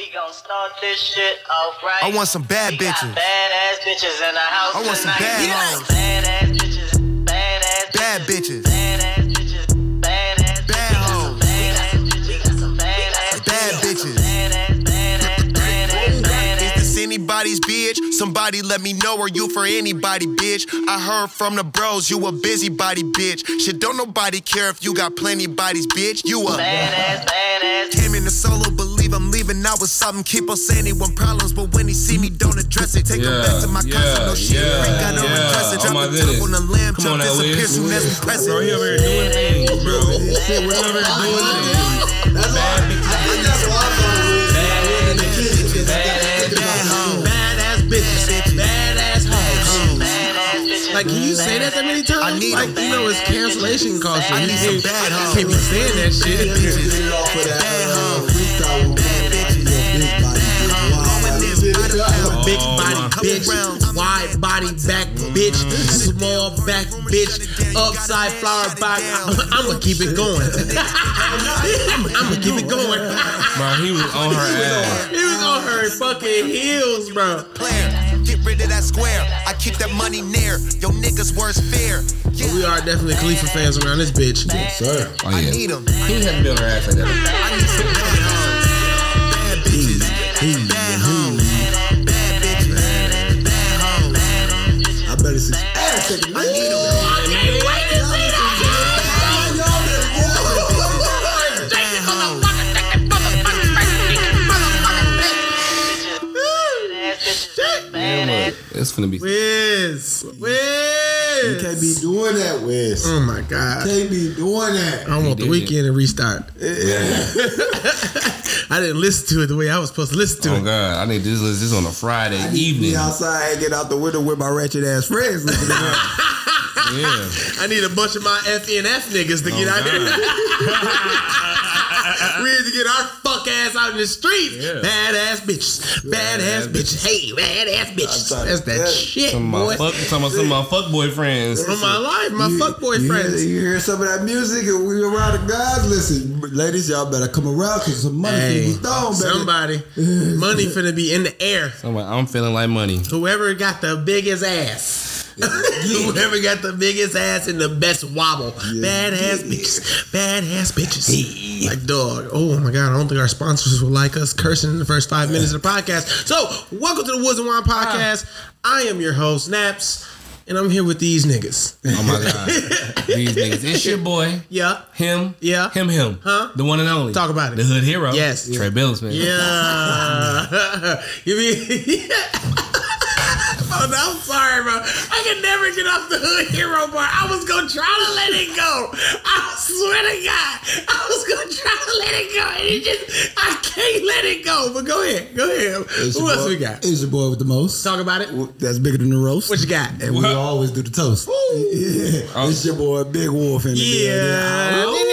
We gon' start this shit off right. I want some bad We bitches. Badass bitches in the house I want some bad Yes. hoes. Badass bitches. Badass Bad bitches. bitches. Badass bitches. Badass Bad. Badass bitches. We got some badass Bad bitches. Is this anybody's bitch? Somebody let me know. Are you for anybody, bitch? I heard from the bros you a busybody, bitch. Shit, don't nobody care if you got plenty bodies, bitch. You a Badass, badass. Came in the solo, leaving out with something. Keep on saying he want problems, but when he see me, don't address it. Take him Yeah, back to my cousin. No yeah, shit, yeah, freak, I don't yeah. address it. Oh Drop my the top goodness. on the lamb, Come jump on now, disappear Wiz. soon as we press Bro, he it. over here doing things, bro. Shit, we're over here doing things. That's why. I think that's why I'm going with Bad hoes. Badass bitches, badass hoes. Badass bitches. Like, can you say that that many times? I need like, 'em. you know, it's cancellation culture. I You need some can't- bad hoes. Can't be saying that shit. it off Big Oh, body bitch, wide body back bitch, small back bitch, upside flower back. I'ma keep it going. I'ma keep it going. Bro, he was on her ass. He was on her fucking heels, bro. Player, get rid of that square. I keep that money near. Yo niggas worst fear. Yeah, We are definitely Khalifa fans around this bitch. Yes, Sir. Oh, I yeah. need 'em. He had to be on her ass like that. I need some bad hoes. Bad bitches. Bad see. Ass taking I need 'em. Bad hoes. Badass bitches. Badass. It's gonna be. Wiz, You can't be doing that, Wes. Oh my god. You Can't be doing that. I want the did weekend to restart. I didn't listen to it the way I was supposed to listen to Oh it. Oh God, I need this. This on a Friday evening. Be outside and get out the window with my wretched ass friends. Looking at that. Yeah. I need a bunch of my FNF niggas to oh, get Oh, out here. we need to get our fuck ass out in the street. Yeah. Badass bitches. Badass bitches. Hey, badass bitches. I'm That's that trying shit, Some of my boy. fuck, some of some of my fuck boy friends. On my life, my You- fuckboy you. Hear, you hear some of that music and we around the guys. Listen, ladies, y'all better come around because some money Hey, hey, be thrown, baby. somebody. Money finna be in the air. I'm, I'm feeling like money. Whoever got the biggest ass. Whoever got the biggest ass and the best wobble. bad Badass bitches. Badass bitches. Like dog. Oh my god, I don't think our sponsors will like us cursing in the first five minutes of the podcast. So, welcome to the Woods and Wine ah. Podcast. I am your host, Naps, and I'm here with these niggas. Oh my God, these niggas. It's your boy. Yeah. Him. Yeah. Him. Him. Huh? The one and only. Talk about it. The hood hero. Yes. Trey Bills, man. Yeah. you mean Oh no, I'm sorry, bro. I can never get off the hood hero bar. I was gonna try to let it go. I swear to God, I was gonna try to let it go, and it just I can't let it go. But go ahead, go ahead. It's Who else boy- we got? It's your boy with the most. Talk about it. That's bigger than the roast. What you got? And we always do the toast. Yeah. It's your boy Big Wolf in the Yeah. building.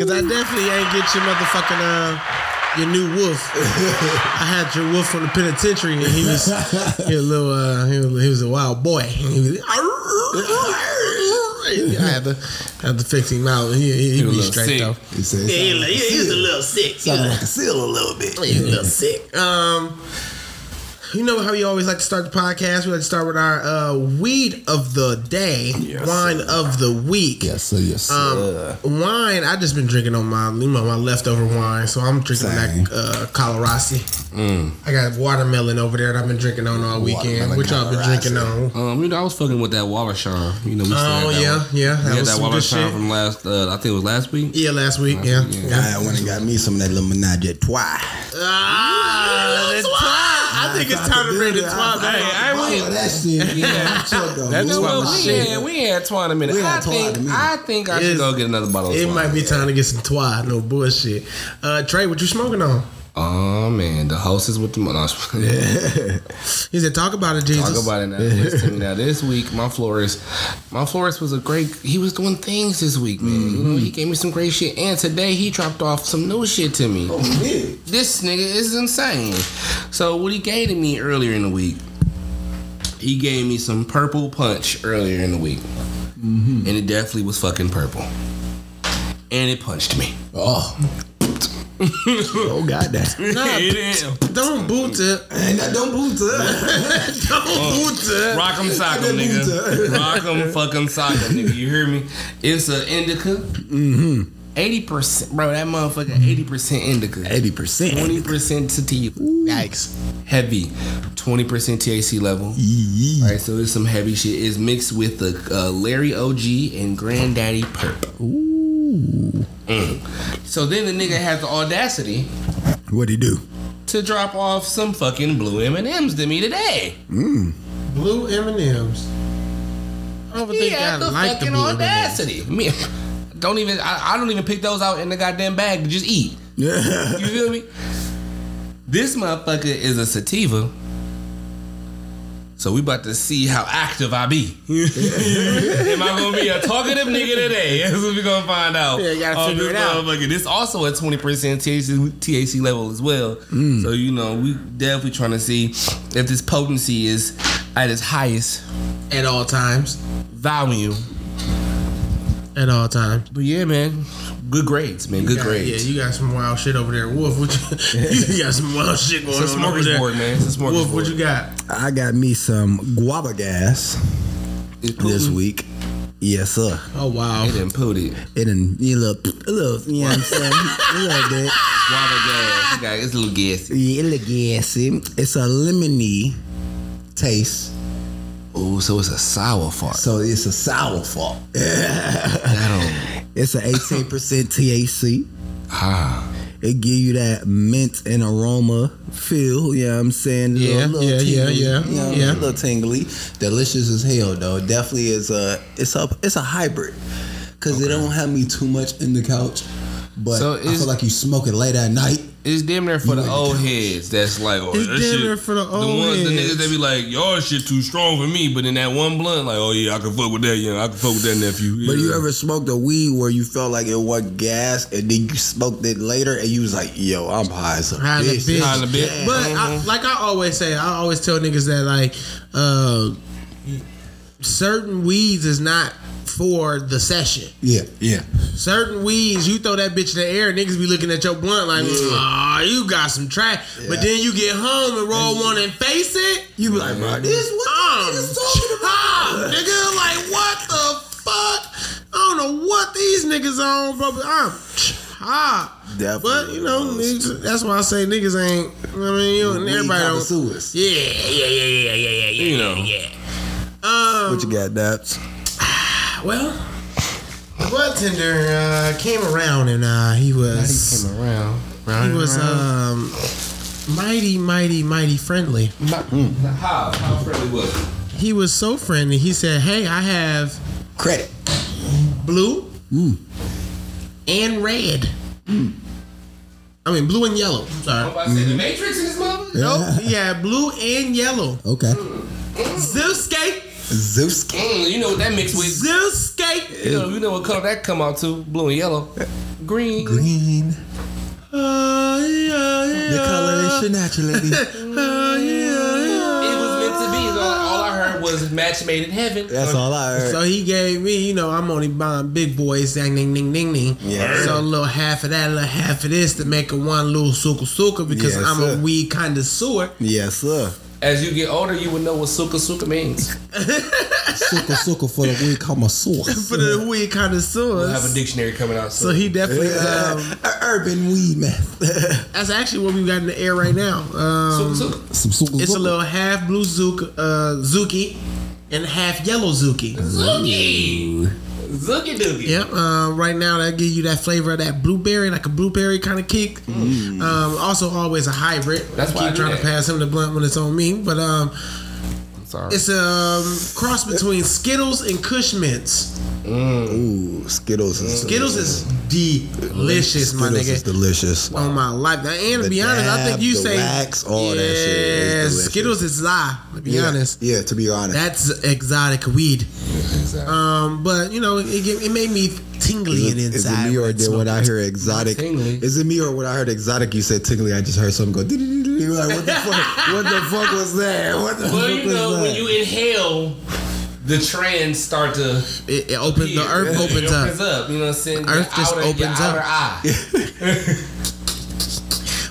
Cause I definitely ain't get your motherfucking uh your new wolf. I had your wolf from the penitentiary and he was he was a little uh he was, he was a wild boy. He was, I had to had to fix him out. He, he, he, was a be straight sick. though. He said, Yeah, he, he, he was a little sick. sounded like a seal a little bit. He was a little sick. Um, you know how we always like to start the podcast. We like to start with our uh, weed of the day, wine of the week. Yes, sir. Yes, sir. Um, wine. I just been drinking on my you know my leftover wine, so I'm drinking Same. that uh, Colorasi. I got watermelon over there that I've been drinking on all weekend. Watermelon What y'all been drinking on? Um, you know, I was fucking with that Waller Shine. You know, we still Oh had that yeah, one. yeah. We That had was that some Waller good from last. Uh, I think it was last week. Yeah, last week. Yeah. I went and got me some of that little menage a trois. Ah, the twat. I think it's time to bring the twat back. I Oh, went- that shit. Yeah, chill, though. That's what we shit. had. We had twine a minute. Had I twine think. I think I should go get another bottle. of It might be time to get some twat. No bullshit. Uh, Trey, what you smoking on? Oh man, the hostess with the no, He said, "Talk about it, Jesus." Talk about it now. Listen now. This week, my florist, my florist was a great. He was doing things this week, man. You know, he mm-hmm. gave me some great shit, and today he dropped off some new shit to me. Oh, yeah. This nigga is insane. So what he gave to me earlier in the week, he gave me some purple punch earlier in the week, mm-hmm. and it definitely was fucking purple, and it punched me. Oh, Oh goddamn. Nah, It ain't. don't boot it. Ain't don't boot to Don't boot it. Rock'em sock'em, nigga. Rock'em fucking sock'em, nigga. You hear me? It's an indica. Mm-hmm. Eighty percent, bro. That motherfucker, eighty percent indica. Eighty percent. Twenty percent sativa. Yikes. Heavy. Twenty percent THC level. All right, so it's some heavy shit. It's mixed with the uh, Larry OG and Granddaddy Perp. Ooh. Mm. So then the nigga has the audacity What'd he do? to drop off some fucking blue M and M's to me today. Mm. Blue M and M's. I don't He think I had the like the fucking blue M&Ms. audacity. Me, don't even. I, I don't even pick those out in the goddamn bag to just eat. Yeah. You feel me? This motherfucker is a sativa. So we about to see how active I be. Am I gonna be a talkative nigga today? That's what we gonna find out. Yeah, you gotta on figure this it out. This also at twenty percent THC, THC level as well. Mm. So you know we definitely trying to see if this potency is at its highest At all times. value. At all times. But yeah, man, good grades, man. Good Yeah, grades. Yeah, you got some wild shit over there. Wolf, what you, you got some wild shit going It's a on over there. smorgasbord, man. It's a Wolf, what you got? I got me some guava gas this week. Yes, sir. Oh wow. It didn't put it. It didn't. you look, a little, you know what I'm saying? a little bit. Guava gas. It It's a little gassy. Yeah, a little gassy. It's a lemony taste, Oh, so it's a sour fart. so it's a sour fart. That It's an 18% THC. ah. It give you that mint and aroma feel. You know what I'm saying? Yeah, little, yeah, yeah, tingly, yeah, you know, yeah. A little tingly. Delicious as hell though. Definitely is a it's a it's a hybrid. Cause it don't have me too much in the couch. But So I feel like you smoke it late at night. It's damn near for the old ain't heads. That's like, oh, It's that damn shit. near for the old ones, the niggas that be like, y'all shit too strong for me. But in that one blunt, like, oh yeah, I can fuck with that. Yeah, I can fuck with that nephew. But you ever smoked a weed where you felt like it was gas and then you smoked it later and you was like, yo, I'm high as a High bitch. bitch. High as a bitch. But I, like I always say, I always tell niggas that like uh, certain weeds is not for the session. Yeah, yeah. Certain weeds, you throw that bitch in the air, niggas be looking at your blunt like, ah, you got some trash. But then you get home and roll one and face it. You be like, bro, this what I'm niggas talking about. nigga. Like what the fuck? I don't know what these niggas on, bro. But I'm chopped. Definitely But you know, niggas, that's why I say niggas ain't. I mean, you know, Weed everybody don't. connoisseurs. Yeah, yeah, yeah, yeah, yeah, yeah, yeah, You know. yeah. Um, What you got, Daps? Well, the bartender uh, came around and uh, he was came around. he was um mighty, mighty, mighty friendly. how how friendly was it? He was so friendly. He said, "Hey, I have Credit. blue and red. I mean, blue and yellow. I'm Sorry. about to say the Matrix in this motherfucker. Nope. He had blue and yellow. Okay. Zeuscape. Zeus. Mm, you know what that mixed with? Zeuscape. You know, you know what color that come out to? Blue and yellow. Green. Green. Uh, yeah, yeah. The coloration naturally. Uh, yeah, yeah. It was meant to be. All, all I heard was match made in heaven. That's all I heard. So he gave me, you know, I'm only buying big boys, dang, ding, ding, ding, ding. Yeah. So a little half of that, a little half of this to make a one little suka suka because Yes, I'm sir. a weed connoisseur. yes, sir. As you get older, you would know what suka suka means. Suka suka for the week, I'm a source. For the weed connoisseur. We'll have a dictionary coming out so he definitely, um, urban weed man. that's actually what we got in the air right now. Um, suka suka. Some suka it's a little half blue zuki, uh, zuki and half yellow zuki. Zoogie. Zoogie doogie. Yep. Uh, right now, that give you that flavor of that blueberry, like a blueberry kind of kick. Mm. Um, also, always a hybrid. That's I why I keep do trying to pass him the blunt when it's on me, but um, Sorry. it's a um, cross between Skittles and Kush Mints. Ooh, Skittles is Skittles is delicious, my Skittles is nigga. delicious. On my life, Now, and to The be honest, I think you the say wax, all that shit is Yeah. Skittles is lie. To be yeah. honest, Yeah, to be honest. that's exotic weed. Um, but you know, it, it, it made me tingly Is it inside. me or did when I hear exotic? Is it me or when I heard exotic? You said tingly. I just heard something go. Like what the fuck? What the fuck was that? What the well, fuck you was know, that? when you inhale, the trans start to It, it opens the appear. earth It opens up. opens up. You know what I'm saying? Earth Your just outer, your opens up. outer eye.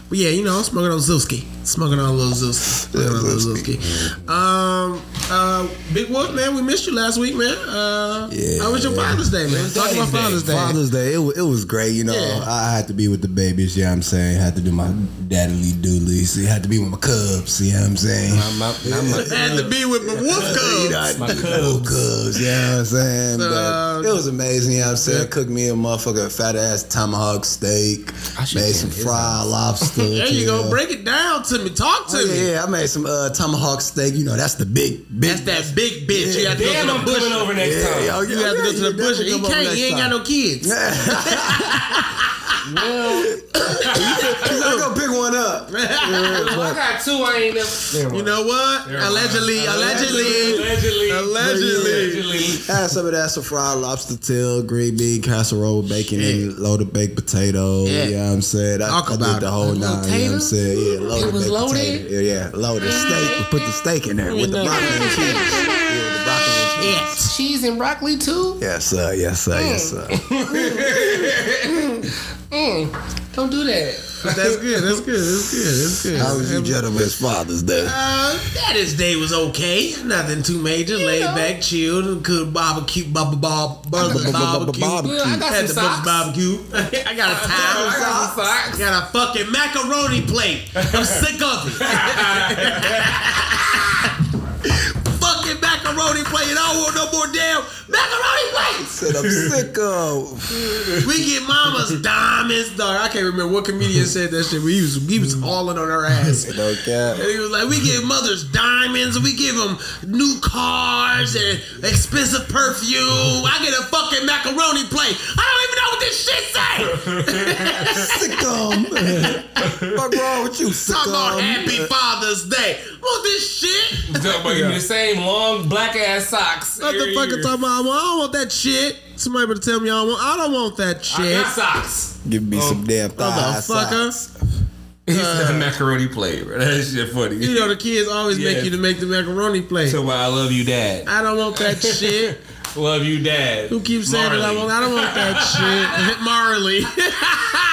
But yeah, you know, I'm smoking on Zilski. Smoking on a little Zilski. Smoking on a little Zilski. Um, uh, Big Wolf, man, we missed you last week, man. Uh, Yeah. how was your Father's Day, man? Talk about Father's Day. Father's Day. Father's Day, it was, it was great. You know, Yeah. I had to be with the babies. You know what I'm saying? I Had to do my daddy doolies. You had to be with my cubs. You know what I'm saying? I'm out- I'm I had to be with my wolf You know, I cubs. had to do the little cubs. You know what I'm saying? So, but it was amazing. You know what I'm saying? yeah. Cooked me a motherfucking fat ass tomahawk steak. I Made some his fried lobster. There you go. Break it down to me. Talk to Oh, me. yeah, yeah, I made some uh, tomahawk steak. You know, that's the big, big. That's that big bitch. You have to Damn, go I'm to the bush. coming over next Yeah, time. yo, You have to go to the bush. He can't. He ain't got no kids. Well, He's not gonna pick one up. I got two. I ain't never. Never. You know what? Allegedly, allegedly. allegedly, Allegedly. allegedly. Had some of that, some fried lobster tail, green bean casserole, bacon, and loaded baked potato. Yeah. You know what I'm saying? I, Talk I about did the whole nine. You know what I'm saying? Yeah, loaded It was baked loaded? potato. Yeah, yeah, loaded ah. steak. We put the steak in there with the broccoli and cheese. Yeah, the broccoli and cheese. Yes. Cheese and broccoli too. Yes, sir. Yes, sir. Yes, sir. Mm. Don't do that. That's good. That's good. That's good. That's good. How was you gentlemen's Father's Day? Uh, Daddy's Day was okay. Nothing too major. Laid know. back, chilled, could barbecue, barbecue, barbecue, barbecue. Barbecue. Well, I got Had some the best socks. barbecue. I got a I towel. got some I socks. got a fucking macaroni plate. I'm sick of it. fucking macaroni plate. I don't want no more damn macaroni plates. Said I'm sick of. We get mama's diamonds, dog. I can't remember what comedian said that shit. But he was he was hauling on her ass. No cap. And he was like, we give mothers diamonds, we give them new cars and expensive perfume. I get a fucking macaroni plate. I don't even know what this shit say. Sick of. Fuck wrong with you? Sick Talk about of. Happy Father's Day. Want this shit? Talking about give the same long black ass socks. What the fuck year. you talking about? I don't want that shit. Somebody better tell me I don't want. I don't want that shit. I got socks. Give me some oh, damn thigh Motherfucker. socks. He said uh, macaroni plate, bro. That shit funny. You know the kids always make you to make the macaroni plate. So I love you, dad. I don't want that shit. Love you, dad. Who keeps saying that I want? I don't want that shit. Marley.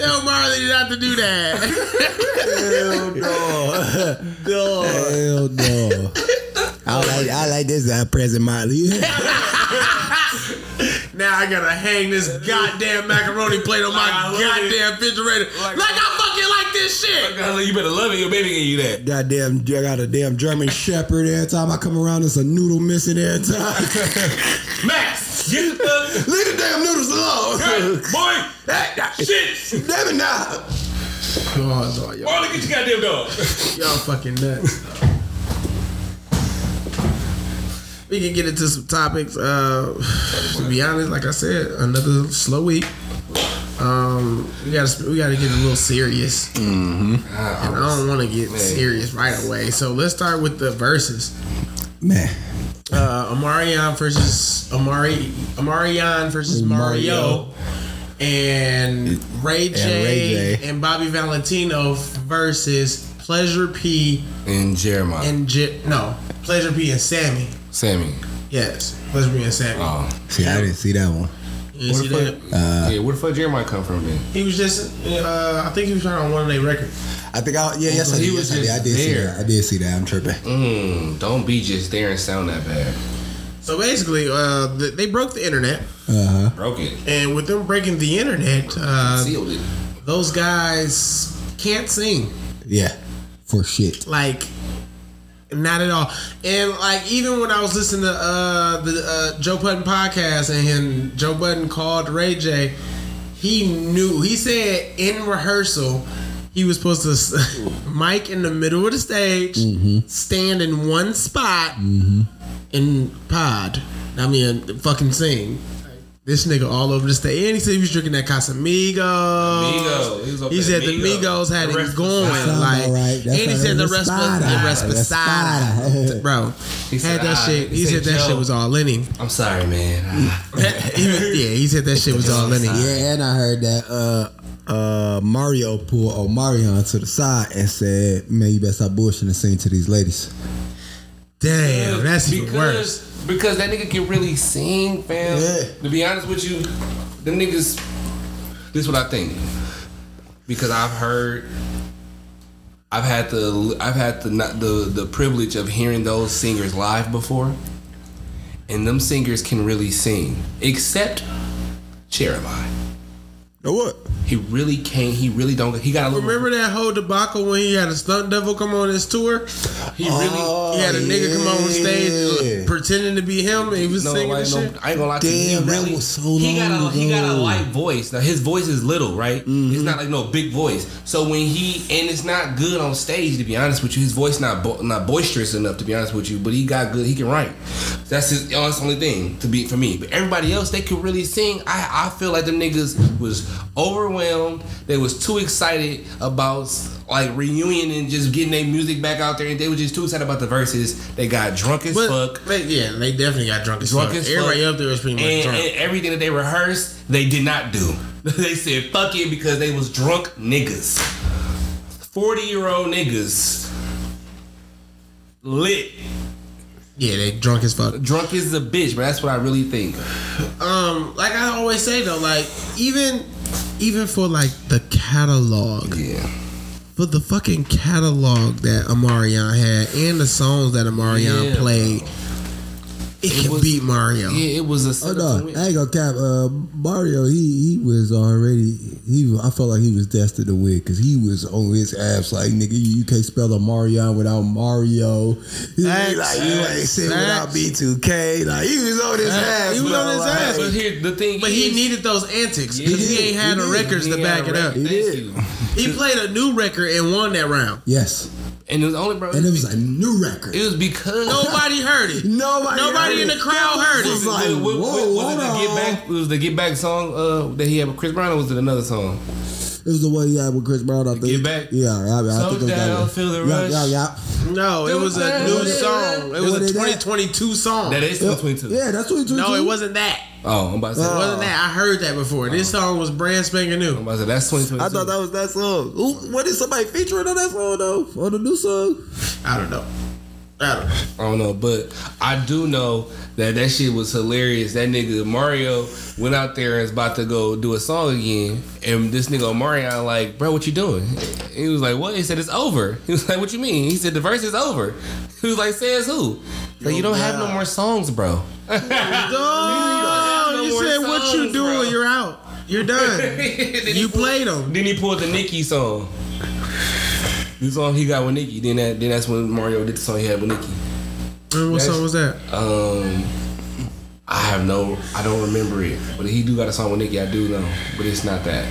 Tell Marley not to do that. Hell no. No. Hell no. I like I like this uh, present Miley. now I gotta hang this goddamn macaroni plate on my I love it. goddamn refrigerator. Like, Like- I fucking like this shit. You better love it. Your baby gave you that. Goddamn, I got a damn German Shepherd every time I come around. There's a noodle missing every time. Max, get the. Leave the damn noodles alone. Boy, shit. Damn it now. Oh, no, y'all, Marley, get your goddamn dog. y'all fucking nuts. We can get into some topics. Uh, to be honest, like I said, another slow week. Um, we gotta we gotta get a little serious. And I don't want to get serious right away. So let's start with the verses. Man. Uh, Omarion versus Amari Omarion versus Mario, Mario. and Ray J, Ray J. and Bobby Valentino versus Pleasure P And Jeremiah. and J- no Pleasure P and Sammy. Sammy. Yes, Pleasure P and Sammy. Oh. See, I didn't see that one. You Where that? the fuck? uh, yeah, where the fuck Jeremiah come from then? He was just uh, I think he was trying on one of their records. I think I yeah yes I he did, was yes, I did. just I did see there. that. I did see that. I'm tripping. Mm, don't be just there and sound that bad. So basically, uh, they broke the internet, Uh huh. Broke it. and with them breaking the internet, uh, Sealed it. those guys can't sing. Yeah. For shit. like not at all. And like even when i was listening to uh the uh, joe budden podcast and him, joe budden called ray j he knew he said in rehearsal he was supposed to mic in the middle of the stage stand in one spot and pod. I mean fucking sing this nigga all over the state. And he said he was drinking that Casamigos. Migos. He was He there, said the Migos. Migos had The it rest going. Like, right. and he said the a rest was the Respada. Respada. Bro, He had said, that shit. he He said said, that shit was all in him. I'm sorry, man. Ah. He was- yeah, he said that shit was all in him. Yeah, and I heard that uh uh Mario pulled Omarion to the side and said, "Man, you better stop bullshitting and sing to these ladies." Damn, that's because, worse. Because that nigga can really sing, fam. Yeah. To be honest with you, them niggas. This is what I think. Because I've heard I've had the I've had the not the the privilege of hearing those singers live before. And them singers can really sing. Except Jeremiah. Know what? He really can't he really don't he got a little Remember that whole debacle when he had a stunt devil come on his tour? he really Oh, He had a nigga come on stage pretending to be him and he was No, singing like, and no, shit. I ain't gonna lie to you. Damn, he that really, was so he got a long he got a light voice. Now his voice is little, right? Mm-hmm. It's not like no big voice. So when he and it's not good on stage, to be honest with you, his voice not bo- not boisterous enough to be honest with you. But he got good. He can write. That's his. That's the only thing to be for me. But everybody else, they could really sing. I I feel like them niggas was overwhelmed. They was too excited about like reunion and just getting their music back out there, and they were just too excited about the verses. They got drunk as But fuck. they, yeah, they definitely got drunk as Drunk fuck. as Everybody fuck. up there was pretty much and, drunk. and everything that they rehearsed, they did not do. they said fuck it because they was drunk niggas. 40 year old niggas. Lit. yeah, they drunk as fuck. Drunk is a bitch, but that's what I really think. Um, like I always say though, like even even for like the catalog, Yeah. for the fucking catalog that Omarion had and the songs that Omarion Yeah, played, it, It can was- beat Mario. Yeah, it was a Oh setup no, to win. I ain't gonna cap. Uh, Mario, he he was already he. I felt like he was destined to win because he was on his ass like nigga. You, you can't spell a Mario without Mario. He, Facts, like you ain't facts, say without. B two K. Like he was on his ass. He was bro, on his like, ass. But here, the thing But he needed those antics Yeah, because he, he ain't had did. the He records He to back it up. record. He did. He played a new record and won that round. Yes, And it was only bro. and it was a new record. It was because Nobody heard it. Nobody, Nobody heard in it. the crowd heard was it. like, was, was, whoa, was it the Get on. Back? Was the Get Back song uh, that he had with Chris Brown, or was it another song? It is the one he had with Chris Brown. I think. Get Back? Yeah, I, I Slow think it was that down, one. feel the yeah, rush. Yeah, yeah. No, it was a new song. It was a 2022 song. That is 2022. Yeah, that's what he No, it wasn't that. Oh, I'm about to say. It wasn't that. I heard that before. This oh. song was brand spanking new. I'm about to say that's 2022. I thought that was that song. Ooh, what is somebody featuring on that song though? On the new song? I don't know. I don't know. I don't know, but I do know that that shit was hilarious. That nigga Mario went out there and was about to go do a song again, and this nigga Mario like, bro, what you doing? He was like, what? He said it's over. He was like, what you mean? He said the verse is over. He was like, says who? Like, you don't have no more songs, bro. No you more said what you doing? bro. You're out. You're done. You played them. Then he pulled the Nicki song. The song he got with Nicki. Then that, then that's when Mario did the song he had with Nicki. What That's- song was that? Um, I have no, I don't remember it, but he do got a song with Nicki. I do know, but it's not that.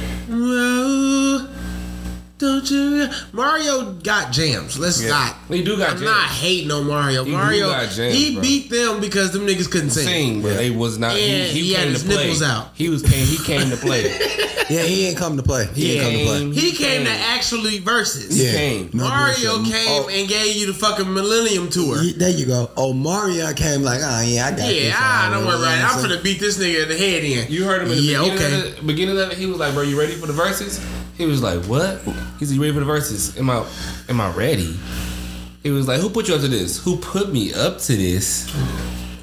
Don't you? Mario got jams. Let's not. He do got I'm jams. not hating on Mario. He Mario, got jams, he bro. beat them because them niggas couldn't sing. Sing, but they was not. He, And he, he had came his to play. nipples out. He was came. He came to play. Yeah, he ain't come to play. He, ain't come to play. He came to actually verses. He Yeah. came. Mario bullshit. came Oh. and gave you the fucking Millennium Tour. Ye- There you go. Oh, Mario came like, ah, yeah, I got this. Yeah, ah, don't worry about it. I'm So- finna beat this nigga in the head in. You heard him in the Yeah, beginning, okay. of the, beginning of it. He was like, "Bro, you ready for the verses?" He was like, "What?" He said, "You ready for the verses?" Am I, am I ready? He was like, "Who put you up to this? Who put me up to this?"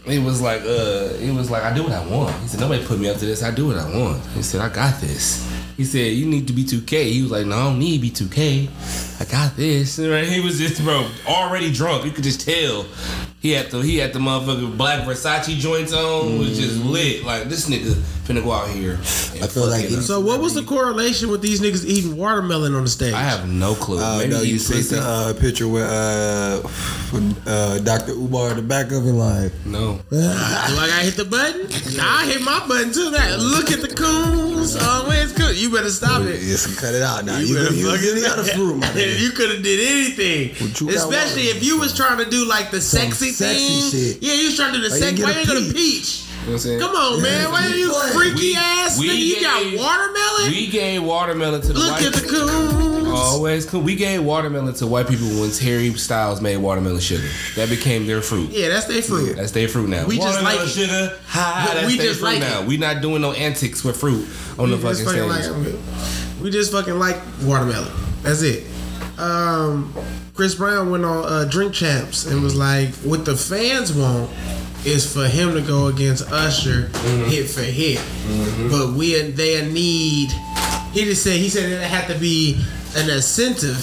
It was like, uh, it was like, I do what I want. He said, nobody put me up to this. I do what I want. He said, I got this. He said, you need to be 2K. He was like, no, I don't need to be 2K. I got this. Right? He was just, bro, already drunk. You could just tell. He had the he had the motherfucking black Versace joints on. Was just lit. Like this nigga finna go out here. I feel like fucking- it's- So what was the correlation with these niggas eating watermelon on the stage? I have no clue. Uh, Maybe no, you see pussy. the uh, picture with uh, uh, Dr. Umar in the back of it, like, no. Do I gotta hit the button? I hit my button too. That look at the coons. Always good. You better stop it. just cut it out now. You You, better you, you, fucking got a fruit, my nigga. You could have did anything, Well, chew that especially if you was trying to do like the sexy, sexy thing. shit. Yeah, you was trying to do the Why you sex. get Why you gonna peach? Peach? You know what I'm saying? Come on, man. Why you What? freaky We- ass we nigga? You got watermelon? We gave watermelon to the Look white at the coons. Always cool. We gave watermelon to white people when Terry Styles made watermelon sugar. That became their fruit. Yeah, that's their fruit. That's their fruit now. We just watermelon like it. sugar. Hi, that's We their just fruit like now. it. We not doing no antics with fruit on the We just fucking fucking stage. like we just fucking like watermelon. That's it. Um, Chris Brown went on uh, Drink Champs and was like, "What the fans want is for him to go against Usher Mm-hmm. hit for hit, but we they need He just said he said it had to be an incentive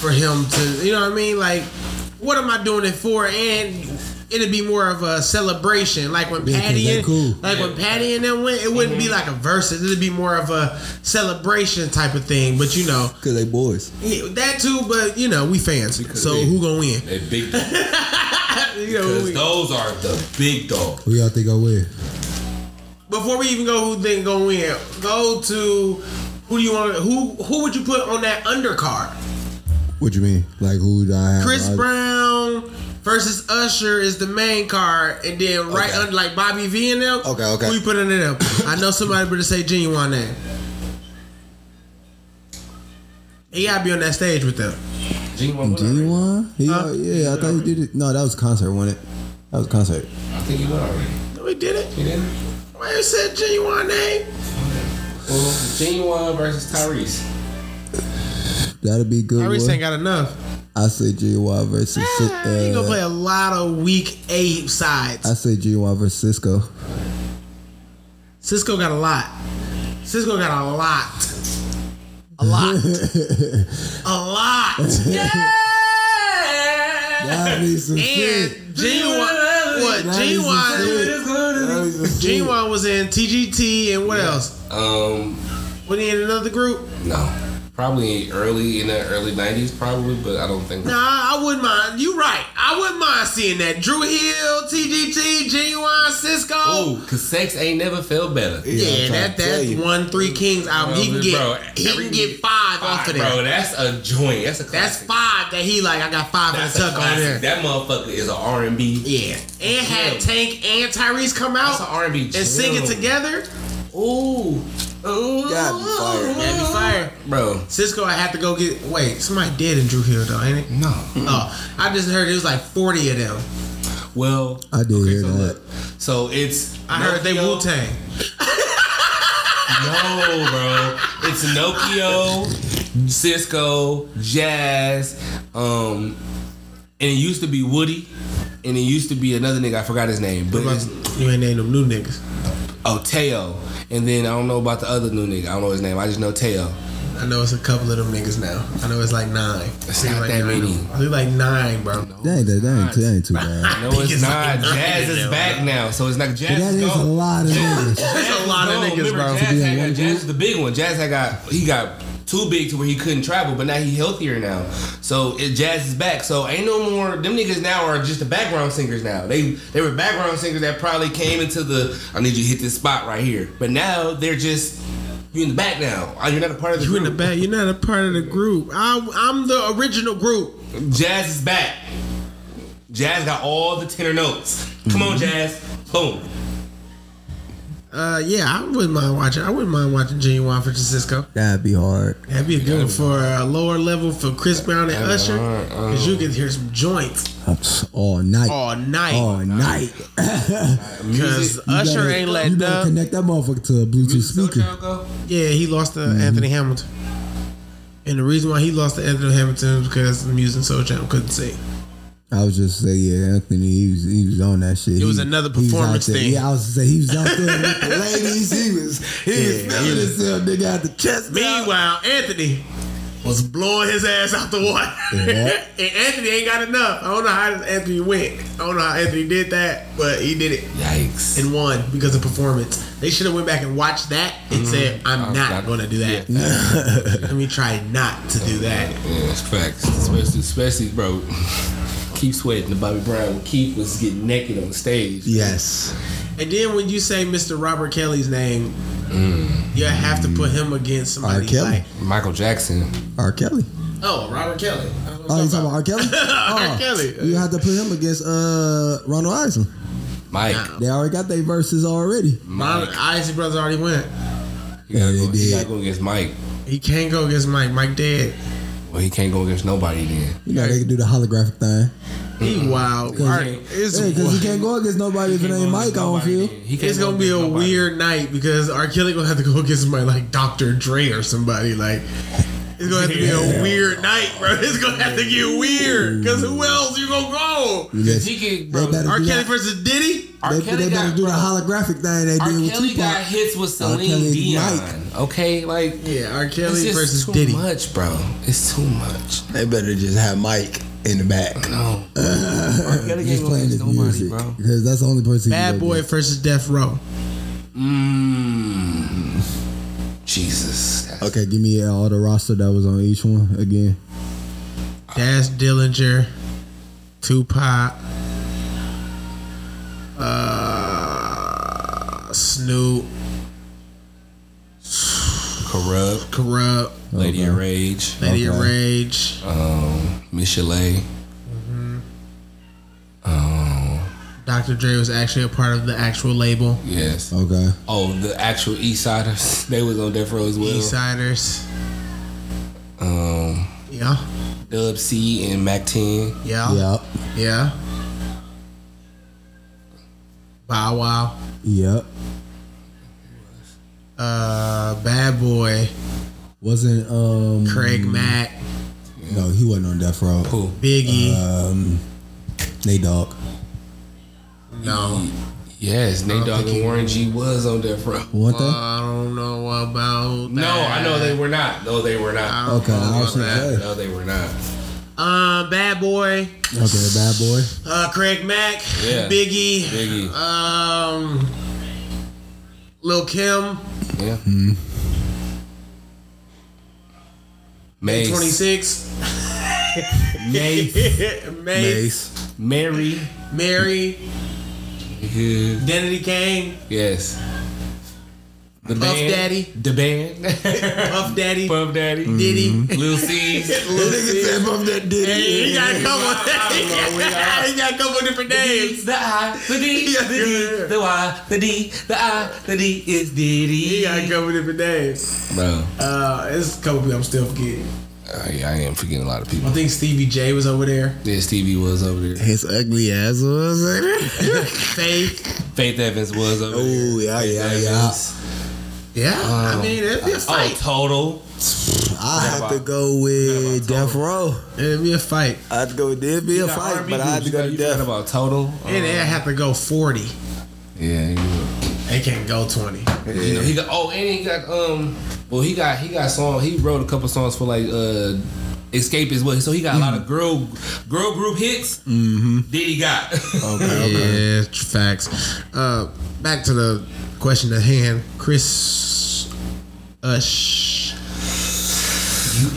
for him to, you know what I mean? Like, what am I doing it for? And it'd be more of a celebration, like when Yeah, 'cause Patti and cool. like when Patti and them went. It wouldn't be like a versus. It'd be more of a celebration type of thing. But you know Cause they boys. yeah, that too. But you know we fans, so they- who gonna win? They big dogs. You know, Because we- those are the big dogs. Who y'all think I win? before we even go, who think gonna win? Go to who do you want? Who who would you put on that undercard? What you mean? Like who do I have? Chris I- Brown versus Usher is the main card, and then right Okay. under like Bobby V and them. Okay, okay. Who you put under them? I know somebody better say Ginuwine name. He gotta be on that stage with them. Ginuwine. went Ginuwine? He, Huh? yeah, I thought he did it. No, that was a concert, wasn't it? That was a concert. I think he went already. No, he did it. He didn't. Why you said Ginuwine name? Well, Ginuwine versus Tyrese. That'd be good. Tyrese one. ain't got enough. I say Ginuwine versus. Cis- Ah, he gonna Uh, play a lot of weak A sides. I say Ginuwine versus Sisqó. Sisqó got a lot. Sisqó got a lot. A lot. a lot. That'd be some shit. And Ginuwine, what? That'd be some Ginuwine, shit. That'd be some shit. Ginuwine was in TGT and what else? Um, Was he in another group? no. Probably early in the early '90s, probably, but I don't think. Nah, I wouldn't mind. You right. I wouldn't mind seeing that. Dru Hill, TGT, Ginuwine, Sisqó. Oh, cause sex ain't never felt better. Yeah, I'm that that's one Three Kings album. he can get Bro, he can get five off of that. Bro, that's a joint. That's a classic. That's five that he like. I got five in That's the a tuck on there. classic. That motherfucker is an R&B. Yeah, and had Yeah. Tank and Tyrese come That's out an R&B and sing it together. Ooh, ooh, Gotta be fire. That'd be fire. bro. Sisqó, I have to go get. Wait, somebody dead in Dru Hill though, ain't it? No. Oh, I just heard it was like forty of them. Well, I did hear so that. so it's I heard they Wu Tang. No, bro. It's Nokio, Sisqó, Jazz, um, and it used to be Woody, and it used to be another nigga. I forgot his name, but You ain't named them new niggas. Oh Teo. And then I don't know about the other new nigga. I don't know his name. I just know Teo. I know it's a couple of them niggas now. I know it's like nine. It's I think not like that nine. many. I think like nine, bro. That ain't, that, ain't, that ain't too bad. No, it's it's not. like Jazz is now, back now, so it's not But Jazz. that is is a lot of niggas. That's a lot of niggas, bro. Jazz, To had, one Jazz is the big one. Jazz had got he got too big to where he couldn't travel, but now he healthier now. So it, Jazz is back. So ain't no more. Them niggas now are just the background singers now. They they were background singers that probably came into the. I need you to hit this spot right here. But now they're just you in the back now. Uh, You're not a part of the You in the group. back. You're not a part of the group. I, I'm the original group. Jazz is back. Jazz got all the tenor notes. Come on, Jazz. Boom. Uh, yeah, I wouldn't mind watching. I wouldn't mind watching Ginuwine for Sisqó. That'd be hard. That'd be a good one for a lower level for Chris Brown and That'd Usher, hard, uh. because you can hear some joints All night. all night. All night. Because Usher You better- ain't You letting better up. connect that motherfucker to a Bluetooth So speaker. Yeah, he lost to Anthony Hamilton. And the reason why he lost to Anthony Hamilton is because the Musiq Soulchild couldn't sing. I was just saying, yeah, Anthony, he was he was on that shit. It was He- another he was out performance there- thing. Yeah, I was say he was out there with the ladies. He was he was Yeah, feeling he was- himself. Nigga had the chest. out. Meanwhile, Anthony was blowing his ass out the water. Yeah. and Anthony ain't got enough. I don't know how Anthony went. I don't know how Anthony did that, but he did it Yikes. and won because of performance. They should have went back and watched that and mm-hmm. said, "I'm I'm not, not- going to do that. Let me try not to do that." Yeah, facts. Especially, especially, bro. Keep sweating. The Bobby Brown. when Keith was getting naked on stage. Yes. And then when you say Mr. Robert Kelly's name, you have to put him against somebody R. Kelly. like, Michael Jackson. R. Kelly. oh, Robert Kelly. Oh, you talking about R. Kelly? oh, Kelly. You have to put him against uh Ronald Isley. Mike. They already got their verses already. Ron, Isaac brothers already went. You gotta, Yeah, go, they you did. gotta go against Mike. He can't go against Mike. Mike dead. Well, he can't go against nobody then. You know they can do the holographic thing. He wild. Art- can't- It's, Yeah, because you can't go against nobody if it ain't Mike. I don't feel. It's gonna be a nobody. weird night because R. Kelly gonna have to go against somebody like Dr. Dre or somebody like. It's gonna have to be a weird night, bro. It's gonna have to get weird. Cause who else you gonna go? Cause he could, bro. They better R. do Kelly that. versus Diddy? R. They, Kelly they better got, do the holographic thing they R. did with Kelly Tupac. got hits with R. Celine Kelly Dion. Mike. Okay, like Yeah, R. it's Kelly just versus too Diddy. Too much, bro. It's too much. They better just have Mike in the back. No, R. Kelly Just playing against his nobody, music bro. because that's the only person. he Bad can Boy against. versus Death Row. Mmm. Jesus. That's- Okay, give me all the roster that was on each one again. Daz Dillinger, Tupac, uh, Snoop, Kurupt, Kurupt, Lady Okay. of Rage, Lady of Okay. Rage, um, Michel'le. Dr. Dre was actually a part of the actual label. yes. Okay. Oh, the actual East Siders. They was on Death Row as well. Eastsiders. Um, Yeah. Dub C and Mac 10. Yeah. Yep. Yeah. Bow Wow. Yep. Uh, Bad Boy. Wasn't um Craig Mack. No, he wasn't on Death Row. Who? Biggie. Um, Nate Dogg. No. Yes, Nate don't Dogg and Warren G was on Death Row. What the? I don't know about No. I know they were not. No, they were not. don't Okay, I was that. No, they were not. Um, Bad Boy. Okay, Bad Boy. Uh, Craig Mack. Yeah. Biggie. Biggie. Um, Lil Kim. Yeah. Hmm. Mase. 26. Mase. Mase. Mase. Mary. Mary. Yeah. Identity Kane. Yes. The Puff band. Daddy. The band. Puff Daddy. Puff Daddy. Diddy. Lil C's. Lil Sis. that Hey, he got a I couple. don't know, we got- he got a couple different names. The I, the D, Yeah, the D, yeah. the Y, the D, the I, the D is Diddy. He got a couple different names. Bro. Uh, it's a couple people I'm still forgetting. Uh, yeah, I am forgetting a lot of people. I think Stevie J was over there. Yeah, Stevie was over there. His ugly ass was over there. Faith. Faith Evans was over there. Oh yeah, yeah, yeah. Evans. Yeah, I mean it'd be a Oh, fight. Total. I have to go with Death Row. It'd be a fight, I have to go. It'd be a You got fight, R&B but I have to go You to got- you forgot Death. about Total. and they have to go forty. Yeah, you, They can't go twenty. you know he got. Oh, and he got um. Well, he got he got song. He wrote a couple songs for like uh. Xscape as well, so he got a lot of girl girl group hits. Mm-hmm. Diddy got. Yeah, facts. Uh, back to the question at hand. Chris Ush. U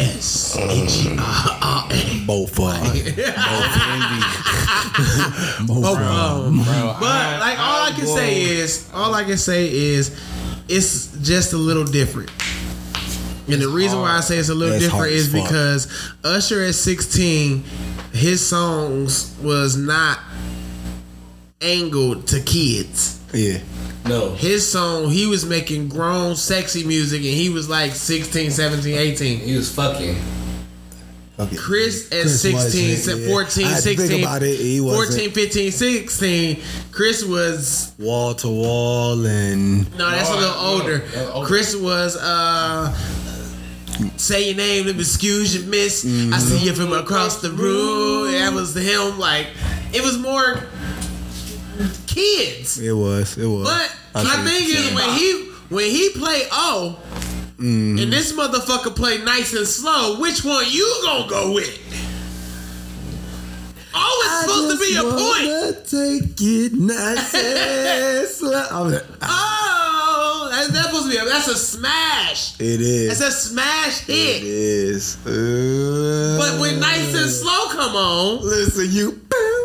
S H R R A. Both of them. Both Oh, of them. um, But like all I can say is, all I can say is, it's just a little different. And the reason why I say it's a little different is because Usher at 16, his songs was not angled to kids. Yeah. No. His song, he was making grown, sexy music, and he was like 16, 17, 18. He was fucking. Okay. Chris at Chris 16, wasn't, yeah. 14, I had to 16, think about it. He 14, 15, 16. Chris was wall to wall and No, that's a little No, older. that's older. Chris was uh say your name, let me excuse you, miss. Mm-hmm. I see you from across the room. That was him. Like it was more kids. it was. It was. But I my thing is when he when he play O Mm-hmm. and this motherfucker play nice and slow, which one you gonna go with? Oh, it's supposed to be a point. point. Take it nice and slow. I'm like, Oh, that's, that's supposed to be a that's a smash. It is. That's a smash It hit. is. Uh, But when nice and slow come on, listen, you.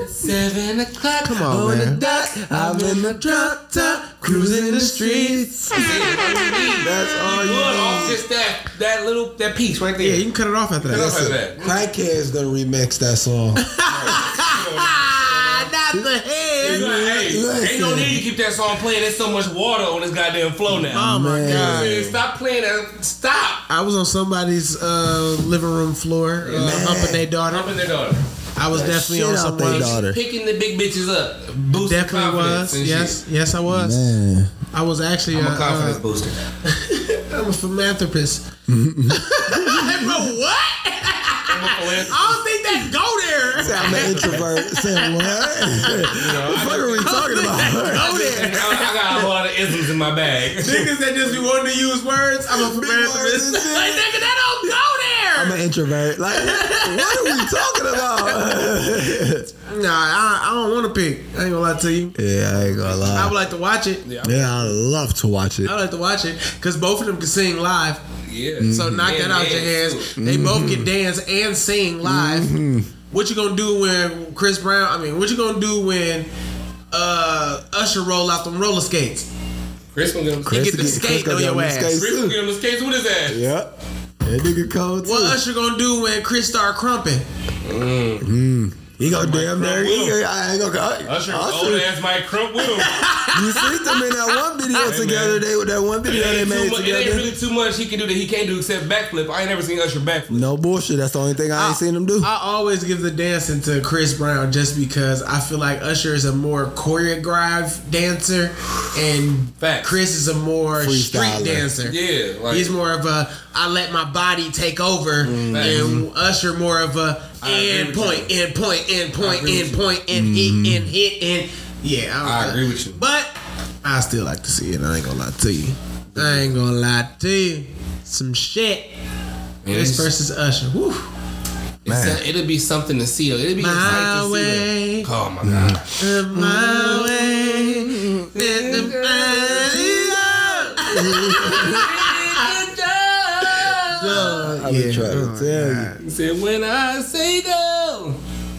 Seven o'clock. come on, man. I'm in the drop top, cruising the streets. That's all you Good off just that that little that piece right there. Yeah, you can cut it off after Cut that. off Listen, like that. Crackhead's gonna remix that song. Not the head. Hey, ain't no need to keep that song playing. There's so much water on this goddamn flow now. Oh my Man. god. Stop playing that. Stop. I was on somebody's uh, living room floor, uh, humping their daughter. Humping their daughter. I was definitely on out they someone's. daughter. Picking the big bitches up. Boosting Definitely confidence was. and Yes, shit. yes, I was. Man, I was actually. I'm uh, a confidence uh, booster. I'm a philanthropist. bro, what? I don't think that go there. Say I'm an introvert. Say what? what the fuck are we talking about? Go there. I got a lot of isms in my bag. Niggas that just be wanting to use words, I'm a philanthropist. words and shit. like, nigga, that don't go there. I'm an introvert. Like, what are we talking about? nah, I, I don't want to pick. I ain't gonna lie to you. yeah, I ain't gonna lie. I would like to watch it. Yeah, I love to watch it. I would like to watch it because both of them can sing live. Yeah. So knock that And out your dance, hands. too. They both can dance and sing live. What you gonna do when Chris Brown? I mean, what you gonna do when uh, Usher roll out them roller skates? Chris gonna get him. Chris get the get- skate Chris on your ass. skates, Chris gonna get him the skates with his ass. Yep. That nigga cold too. What Usher gonna do when Chris start crumping? Mm. Mm. He go damn there. crump He with go. I ain't gonna. I, Usher, Usher- old ass Mike Crump with him. You see them in that one video Hey, together. man. They with that one video they ain't, too made much, it ain't together. really too much he can do that he can't do except backflip. I ain't never seen Usher backflip. No bullshit. That's the only thing I ain't seen him do. I always give the dancing to Chris Brown just because I feel like Usher is a more choreographed dancer and Facts. Chris is a more street dancer. Yeah, like He's more of a I let my body take over, mm. and Usher more of a I agree end with point, end point, end point, end with hit, end hit, and yeah. I agree with you. But I still like to see it. I ain't gonna lie to you. I ain't gonna lie to you. Some shit. Man, This versus Usher. Woo. it's a- it'll be something to see. Though. It'll be My exciting to way. see. that. Oh my god. Uh, My way. Let the I've been trying to tell you. He said when I say go.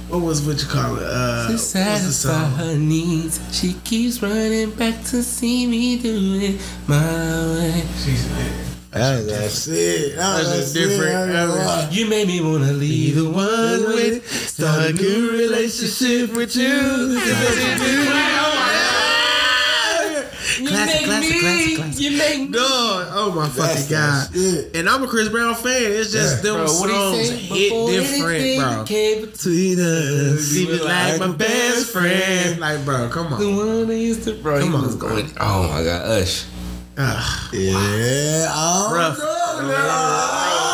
What was what you call it? Uh, To what was the satisfy song? her needs, she keeps running back to see me do it my way. That's, that's it. That's, That's just different. It. I ain't gonna lie. You made me wanna leave the one with Start a new relationship with you. You Classic, make classic, me, classic, classic. you make me. Dog, oh my fucking god! And I'm a Chris Brown fan. It's just them Bro, what songs he say? hit Before different, anything bro. became between Between us. He was like my best friend. Like, bro, come on. the on. one that used to, bro. Come on, was bro. going. Oh my god, Ush. Ah, Yeah, I Rough. don't know.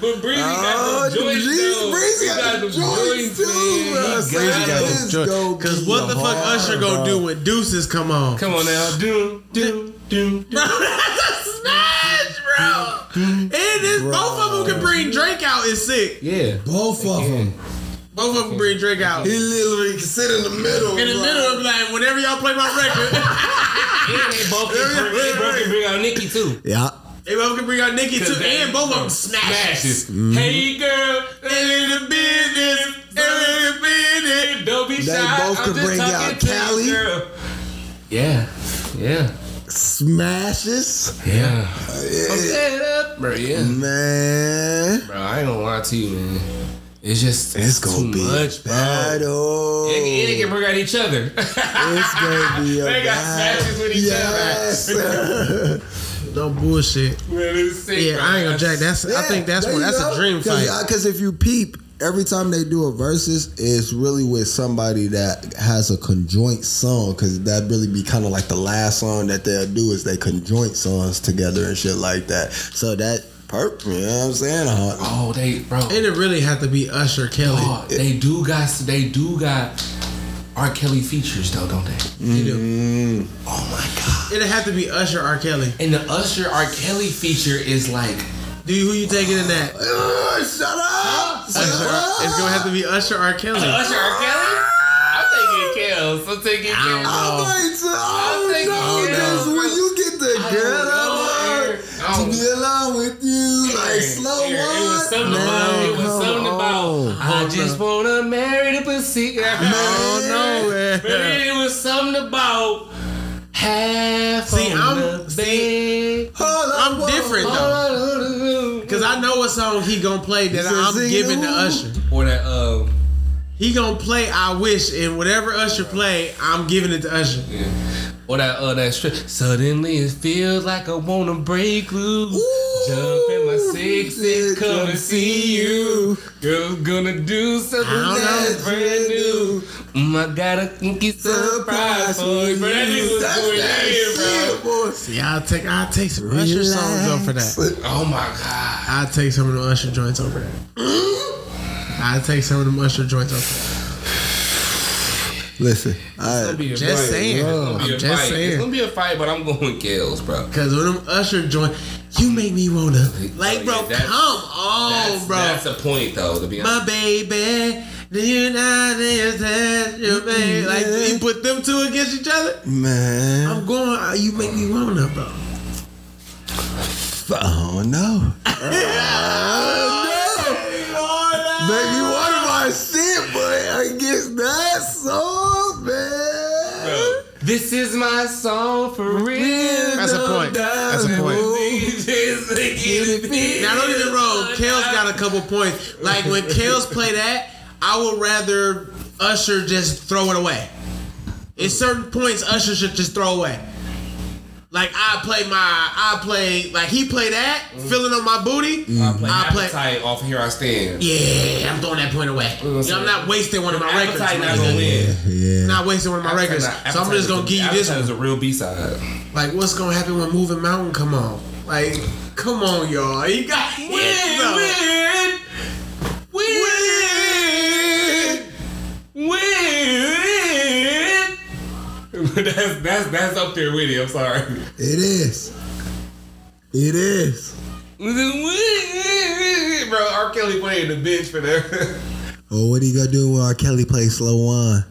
But Breezy Oh, got the joints Breezy- though. Breezy He got the joints too, man. bro. He Breezy got got them. them This joy- go Cause what the fuck hard, Usher gonna bro. do when Deuces come on? Come on now, doom, doom, doom, Bro, that's a smash, bro. And this, both of them can bring Drake out. Is sick. Yeah. Both of them. Both of them bring Drake out. He literally can sit in the middle. In the middle of like, whenever y'all play my record, And they both can bring, they both can bring out Nicki too. Yeah. They both can bring out Nicki too, 'Cause they- and both of them smashes. Smashes. Mm-hmm. Hey girl, in the business, in the business. don't be They shy. both I'm could bring out Cali. Yeah. Yeah. Smashes. Yeah. Yeah. Head up, bro. Yeah. Man. Bro, I ain't gonna lie to you, man. It's just It's too gonna be much, bro. battle. And and they can bring out each other. It's gonna be a They got battle. smashes with each yes. No bullshit. Man, sick, Yeah, bro. I ain't gonna jack. That's I think that's one. That's go. a dream fight. Because if you peep, every time they do a versus, it's really with somebody that has a conjoint song. Because that really be kind of like the last song that they'll do is they conjoint songs together and shit like that. So that perp, you know what I'm saying? Uh, Oh, they, bro. And it really have to be Usher Kelly. Oh, they do got, they do got R. Kelly features though, don't they? They do. mm, Oh my god. It'd have to be Usher R. Kelly. And the Usher R. Kelly feature is like, Do you, who you taking in that? uh, shut up! Shut Usher, up! it's gonna have to be Usher R. Kelly. Usher R. Kelly? I'm taking Kells. I'm taking Kells. I'm like, oh, no, because when you get the girl don't know, alone, Aaron. I to be alone with you, like slow Aaron, one. It was something about. It was something on. about. I just wanna marry the pussy. Oh no, But man. it was something about half See, I'm- the see, bed. Hold up, I'm different though. Cause I know what song he gonna play that I'm giving to. Usher. Or that uh, He gonna play I Wish and whatever Usher play, I'm giving it to Usher. Yeah. or that uh, that strip. Suddenly it feels like I wanna break loose. Jump in my sixes, come and see you. Girl, gonna do something I don't know. that's brand new. Mm, I got a kinky surprise for you. Bro, that nigga was That's going that in, bro. shit, boy. See, I'll take I'll take some Usher songs over that. Oh my god. I'll take some of the Usher joints over that. I'll take some of them Usher joints over that. Listen, I, be Just fight. saying. It's be I'm just fight. saying. It's gonna be a fight, but I'm going Kales, bro. Cause when them Usher joint, you make me wanna like, Oh, bro, yeah, come on, that's, bro. That's the point, though. To be honest. My baby, do you not understand your baby? Like you put them two against each other. man, I'm going. uh, You make me wanna, bro. I don't know. Maybe one of my shit, but I guess that song, man. This is my song for real. That's a point. That's a point. Now don't get me wrong. Kale's got a couple points. Like when Kale's play that, I would rather Usher just throw it away. At certain points, Usher should just throw away. Like I play my, I play like he play that, mm. feeling on my booty. I play I play. appetite off Here I Stand. Yeah, I'm throwing that point away. You know, I'm not wasting one of my records. Appetite not nigga. gonna win. Yeah. Not wasting one of my records. Appetite So I'm just gonna give you this Appetite is one. a real B side. Like, what's gonna happen when Moving Mountain come on? Like, come on, y'all. You got win, win, win, win. that's that's that's up there with it. I'm sorry. It is. It is. Bro. R. Kelly playing the bitch for that. Oh, what are you gonna do when R. Kelly play slow one?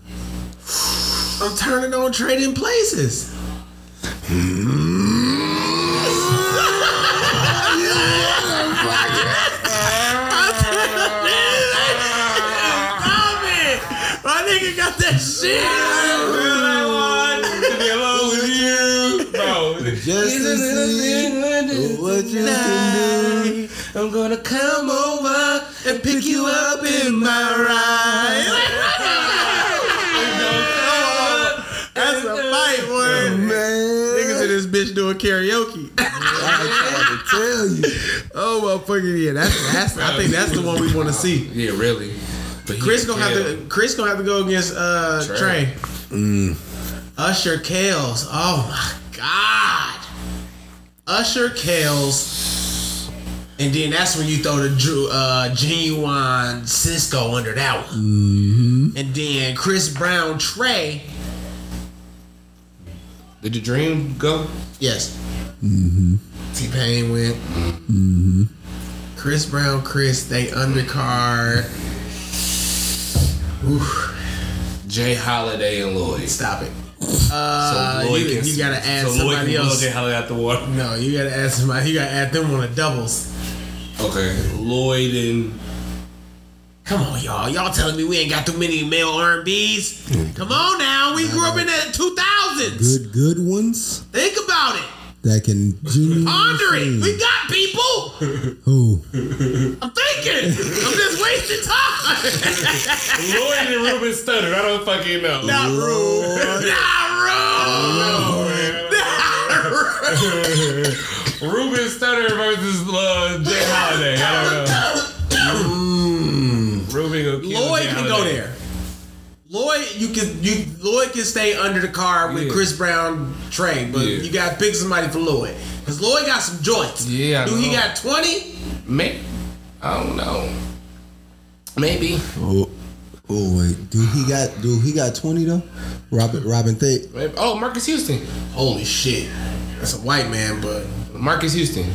I'm turning on trading places. Stop it! My nigga got that shit. Just to see what you can do. I'm gonna come over and pick you up in my ride. That's a fight, boy. Niggas in this bitch doing karaoke. I tell you. Oh motherfucker, yeah, that's that's. I think that's the one we want to see. Yeah, really. But Chris gonna have to. Chris gonna have to go against uh Trey. Trey. Usher Kales. Oh my god. Usher Kales. And then that's when you throw the Dru, uh, Ginuwine Sisqó under that one. Mm-hmm. And then Chris Brown Trey. Did the dream go? Yes. Mm-hmm. T-Pain went. Mm-hmm. Chris Brown, Chris, they undercard. Ooh, J. Holiday and Lloyd. stop it. Uh, Lloyd you, can- you gotta add so Lloyd somebody can blow else. J. Holiday out the water. No, you gotta add somebody. You gotta add them on the doubles. Okay, Lloyd and Come on, y'all. Y'all telling me we ain't got too many male R&B's? Come on now. We grew up in the 2000s. Good, good ones Think about it. That can genuinely Ponder it. We got people. Who? I'm thinking. I'm just wasting time. Lloyd and Ruben Studdard. I don't fucking know. Not rude. Not rude. Ruben Studdard versus uh, J. Holiday. I don't know. Ruben Lloyd can go there. Lloyd, you can you Lloyd can stay under the car with Yeah. Chris Brown, Trey, but Yeah. you got to pick somebody for Lloyd because Lloyd got some joints. Yeah, do he got twenty? Maybe. I don't know. Maybe. Oh, oh wait. Do he got? Do he got twenty though? Robin, Robin Thicke. Maybe. Oh, Marques Houston. Holy shit, that's a white man, but Marques Houston.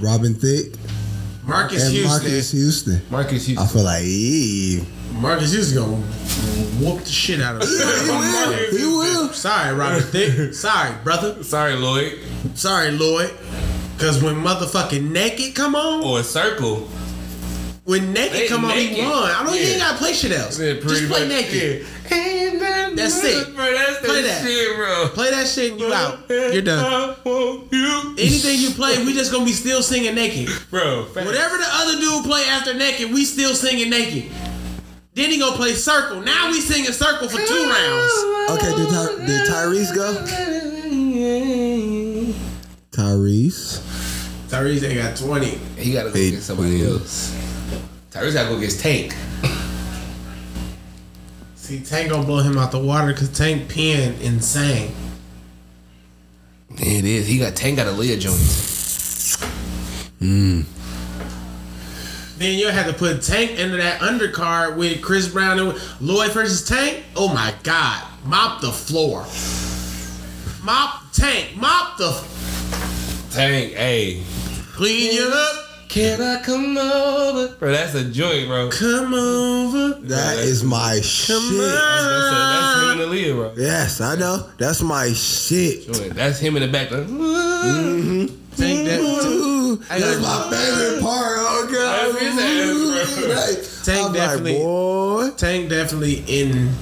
Robin Thicke Marques and Houston. Marques Houston. Marques Houston. I feel like he, Marques is gonna whoop the shit out of him. he will. Sorry, Robert Thicke. Sorry, brother. Sorry, Lloyd. Sorry, Lloyd. Cause when motherfucking naked come on, Or a circle. when naked Hey, come on, he won. I don't. You Yeah. ain't gotta play shit else. Yeah, Just play much, naked. Yeah. Ain't that That's good, it. Bro, that's Play that that. shit, bro. Play that shit and you out. You're done. You. Anything you play, we just gonna be still singing naked. Bro, facts. Whatever the other dude play after naked, we still singing naked. Then he gonna play circle. Now we singing circle for two rounds. Okay, did, Ty- did Tyrese go? Tyrese. Tyrese ain't got 20. He gotta go Eight get somebody points. else. Tyrese gotta go get Tank. See, Tank gonna blow him out the water because Tank peeing insane. It is. He got Tank got Aaliyah joint. Hmm. Then you have to put Tank into that undercard with Chris Brown and Lloyd versus Tank. Oh my God! Mop the floor. Mop Tank. Mop the. Tank, hey. Clean you up. Can I come over? Bro, that's a joint, bro. Come over. That is my shit. That's, that's him and Aaliyah, bro. Yes, I know. That's my shit. Joint. That's him in the back. Like, mm-hmm. Tank that. Ooh, I that's my favorite part. Oh god. That's his ass, bro. Like, Tank I'm definitely- Like, boy. Tank definitely in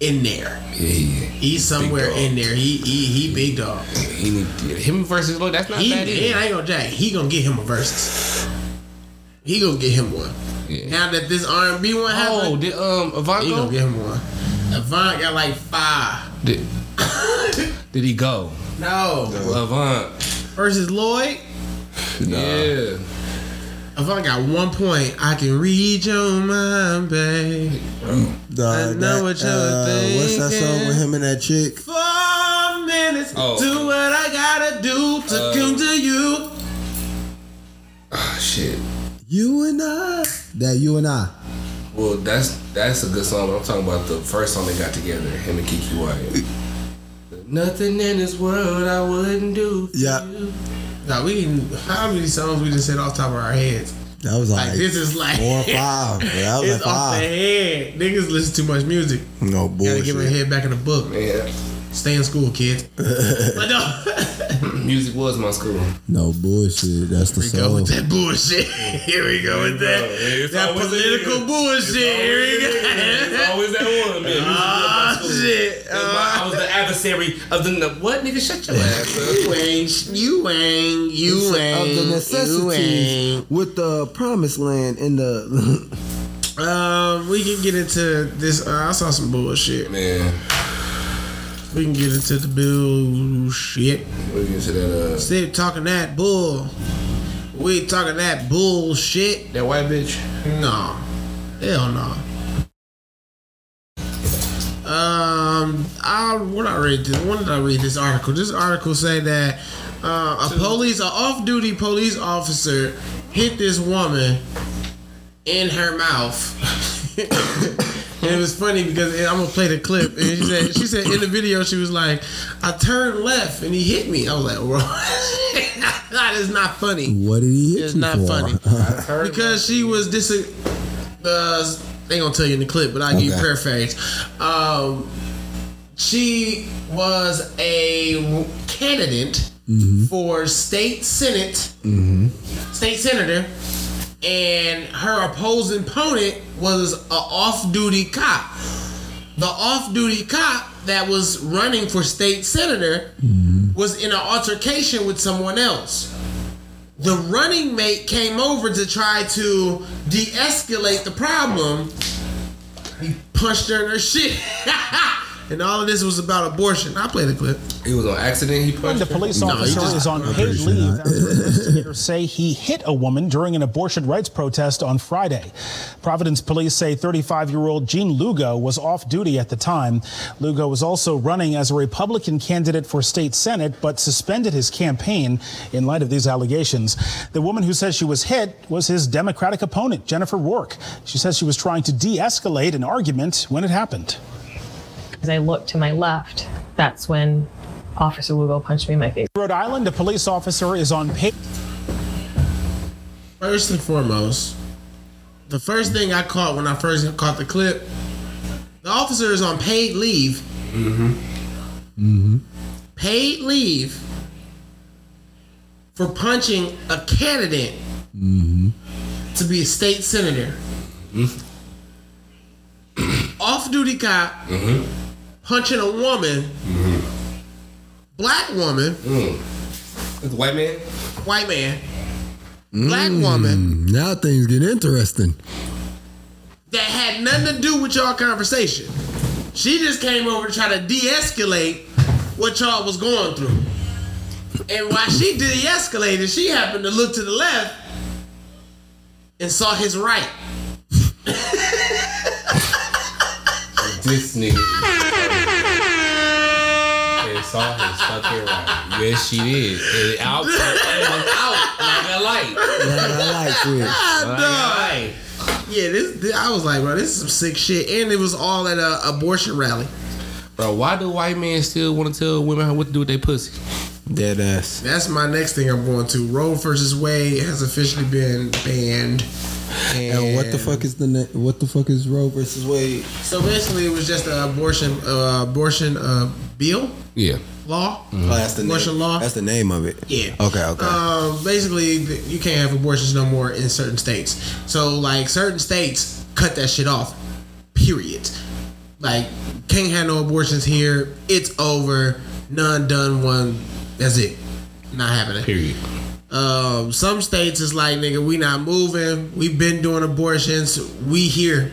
in there. Yeah, yeah. He's somewhere in there. He he he big dog. He need him versus Lloyd. That's not He, bad and. I ain't gonna jack. He gonna get him a versus. He gonna get him one. Yeah. Now that this R and B one Oh, happened, did um Avant he gonna get him one. Avant got like five. Did, did he go? No. Avant. Versus Lloyd, Nah. Yeah. Avant got one point. I can read your mind, babe. The, I know what you're uh, What's that song with him and that chick? Four minutes. Oh. Do what I gotta do to Uh, come to you. Ah, shit. You and I. That you and I. Well, that's that's a good song. I'm talking about the first song they got together, him and KeKe Wyatt. Nothing in this world I wouldn't do. For Yeah. You. Now we can. How many songs we just said off the top of our heads? That was like, Like this is like four or five. That was it's like off the five. head. Niggas listen too much music. No Gotta get my head back in the book. Man, Stay in school, kids. but no, music was my school. No bullshit. That's the we go with that bullshit. Here we go with that. It's That political that. bullshit. Here we It's go. always that one, man. Music was my Oh school. shit. It was my- I was the adversary of the what nigga? Shut your ass up. You ain't, you ain't, you ain't. of the you necessities ain't. with the promised land in the Um, we can get into this. Uh, I saw some bullshit. Man, We can get into the bullshit. we get into that uh of talking that bull, we talking that bullshit. that white bitch. No, hell no. Um, I what I read this. When did I read this article? This article say that uh, a police, an off-duty police officer, hit this woman in her mouth. and it was funny because I'm gonna play the clip. And she said, she said in the video, she was like, "I turned left and he hit me." I was like, "Bro, that is not funny." what did he hit It's not for? funny because she was dis. Uh, they gonna tell you in the clip, but I will give you Okay. paraphrase. Um, she was a candidate for state senate, state senator, and her opposing opponent was a off-duty cop. The off-duty cop that was running for state senator mm-hmm. was in an altercation with someone else the running mate came over to try to de-escalate the problem. He punched her in her shit. and all of this was about abortion. I play the clip. It was on accident. He punched The her? police No, he officer just- is on I'm paid sure leave not. investigators say he hit a woman during an abortion rights protest on Friday. Providence police say 35-year-old Jeann Lugo was off duty at the time. Lugo was also running as a Republican candidate for state senate, but suspended his campaign in light of these allegations. The woman who says she was hit was his Democratic opponent, Jennifer Rourke. She says she was trying to de-escalate an argument when it happened. As I looked to my left, that's when Officer Lugo punched me in my face. Rhode Island, a police officer is on paid First and foremost, the first thing I caught when I first caught the clip, the officer is on paid leave. Mm-hmm. Mm-hmm. Paid leave for punching a candidate to be a state senator. Off-duty cop punching a woman, black woman, It's a white man. white man, black woman. Mm, now things get interesting. that had nothing to do with y'all conversation. She just came over to try to de-escalate what y'all was going through. And while she de-escalated, she happened to look to the left and saw his right. This nigga. They saw his fucking right. Yes, she did. It out, and out like a light. Yeah, I like it. Like a ah, light. Yeah, this, this- I was like, bro, this is some sick shit, and it was all at a abortion rally. Bro, why do white men still want to tell women what to do with their pussy? Dead ass. That's my next thing I'm going to. Roe versus Wade has officially been banned. And what the fuck is the na- what the fuck is Roe versus Wade? So basically, it was just an abortion, uh, abortion uh, bill Yeah. law. Oh, that's the Abortion name. law? That's the name of it. Yeah. Okay. Okay. Um, basically, you can't have abortions no more in certain states. So, like, certain states cut that shit off. Period. Like, can't have no abortions here. It's over. None done. One. That's it. Not happening. Period. Um, some states is like, nigga, we not moving. We've been doing abortions. We here.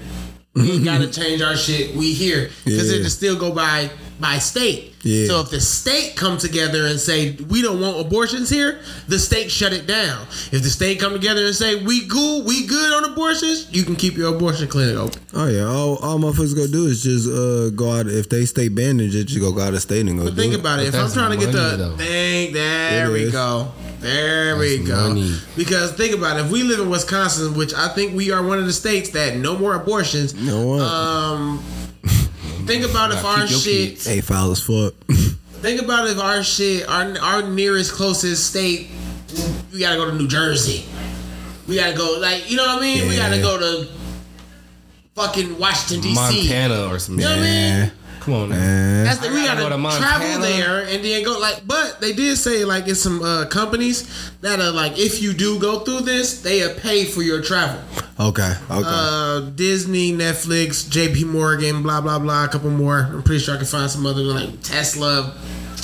We gotta change our shit. We here because Yeah. it still go by by state. Yeah. So if the state come together and say we don't want abortions here, the state shut it down. If the state come together and say we cool, we good on abortions, you can keep your abortion clinic open. oh yeah. All, all motherfuckers gonna do is just uh, go out. If they stay banned, then just go out of state and go But think it. about it. But If I'm trying to get the money, though. thing, there It we is. go. There we go. money. Because think about it. If we live in Wisconsin, which I think we are one of the states that no more abortions. No one. Um, think about if our shit. kids. hey, foul as fuck. Think about if our shit, our our nearest closest state, we gotta go to New Jersey. We gotta go like you know what I mean. We gotta go to fucking Washington D.C. Montana or some You know what I mean? Come on. Man. That's the, we gotta, gotta go to travel there and then go like. But they did say like it's some uh, companies that are like if you do go through this, they uh, pay for your travel. Okay. Okay. Uh, Disney, Netflix, J.P. Morgan, blah blah blah, a couple more. I'm pretty sure I can find some other like Tesla.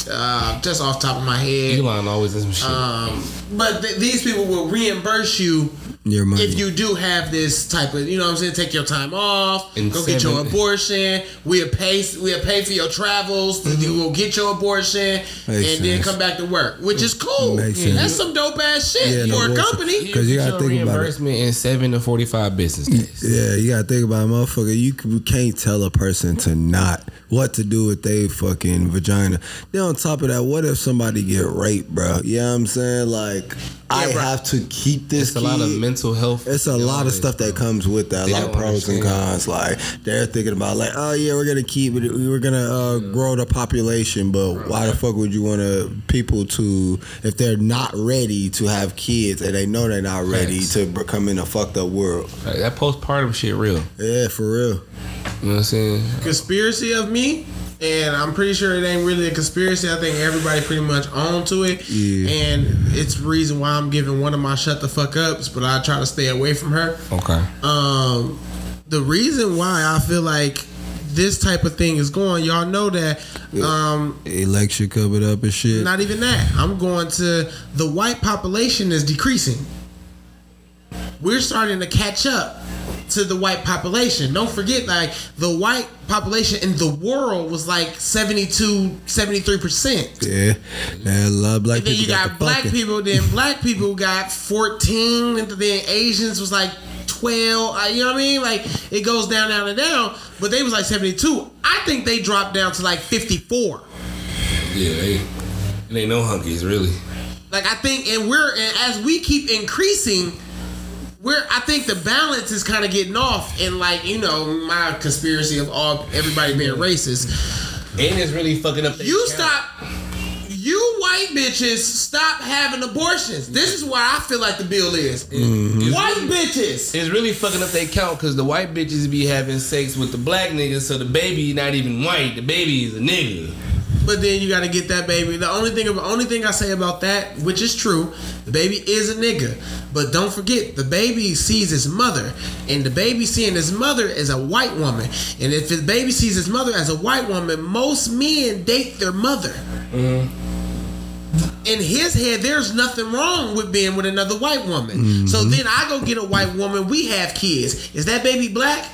Uh, just off the top of my head. Elon always does some shit. Um, but th- these people will reimburse you Your money. if you do have this type of, you know what I'm saying, take your time off, In go get your abortion, we'll pay we'll pay for your travels, you mm-hmm. will get your abortion, and then come back to work, which is cool. Makes That's sense. some dope ass shit Yeah, no for a company. Because you Get gotta think about it. reimbursement in seven to forty-five business days. Yeah, you gotta think about it, motherfucker. You, can't tell a person to not what to do with their fucking vagina. Then on top of that, what if somebody get raped, bro? You know what I'm saying? Like, I bro. have to keep this. It's a lot of kid. Mental health. It's a lot of stuff that comes with that. A lot of don't pros and cons. Like they're thinking about, like, oh yeah, we're gonna keep it. We're gonna uh, grow the population, but why the fuck would you want to people to if they're not ready to have kids and they know they're not ready Facts. to become in a fucked up world? Like, that postpartum shit real. Yeah, for real. You know what I'm saying? Conspiracy of me. And I'm pretty sure it ain't really a conspiracy. I think everybody pretty much on to it. Yeah. And it's the reason why I'm giving one of my shut the fuck ups, but I try to stay away from her. Okay. um the reason why I feel like this type of thing is going, y'all know that um election covered up and shit. not even that. I'm going to the white population is decreasing. We're starting to catch up to the white population. Don't forget like the white population in the world was like 72 73%. yeah, yeah, a lot of black And then people you got, got the black fucking. people. Then black people got fourteen, and then Asians was like twelve. uh, You know what I mean? Like it goes down, down, and down. But they was like seventy two. I think they dropped down to like fifty four. Yeah, they, it ain't no hunkies really. Like I think, and we're and as we keep increasing. We're, I think the balance is kind of getting off, and like you know, my conspiracy of all everybody being racist. And it's really fucking up. You stop. You white bitches stop having abortions. This is why I feel like the bill is. Mm-hmm. White bitches. It's really fucking up they count because the white bitches be having sex with the black niggas, so the baby not even white. The baby is a nigga. But then you got to get that baby. The only thing, the only thing I say about that, which is true, the baby is a nigga. But don't forget, the baby sees his mother, and the baby seeing his mother as a white woman. And if the baby sees his mother as a white woman, most men date their mother. Mm. In his head, there's nothing wrong with being with another white woman. So then I go get a white woman. We have kids. Is that baby black?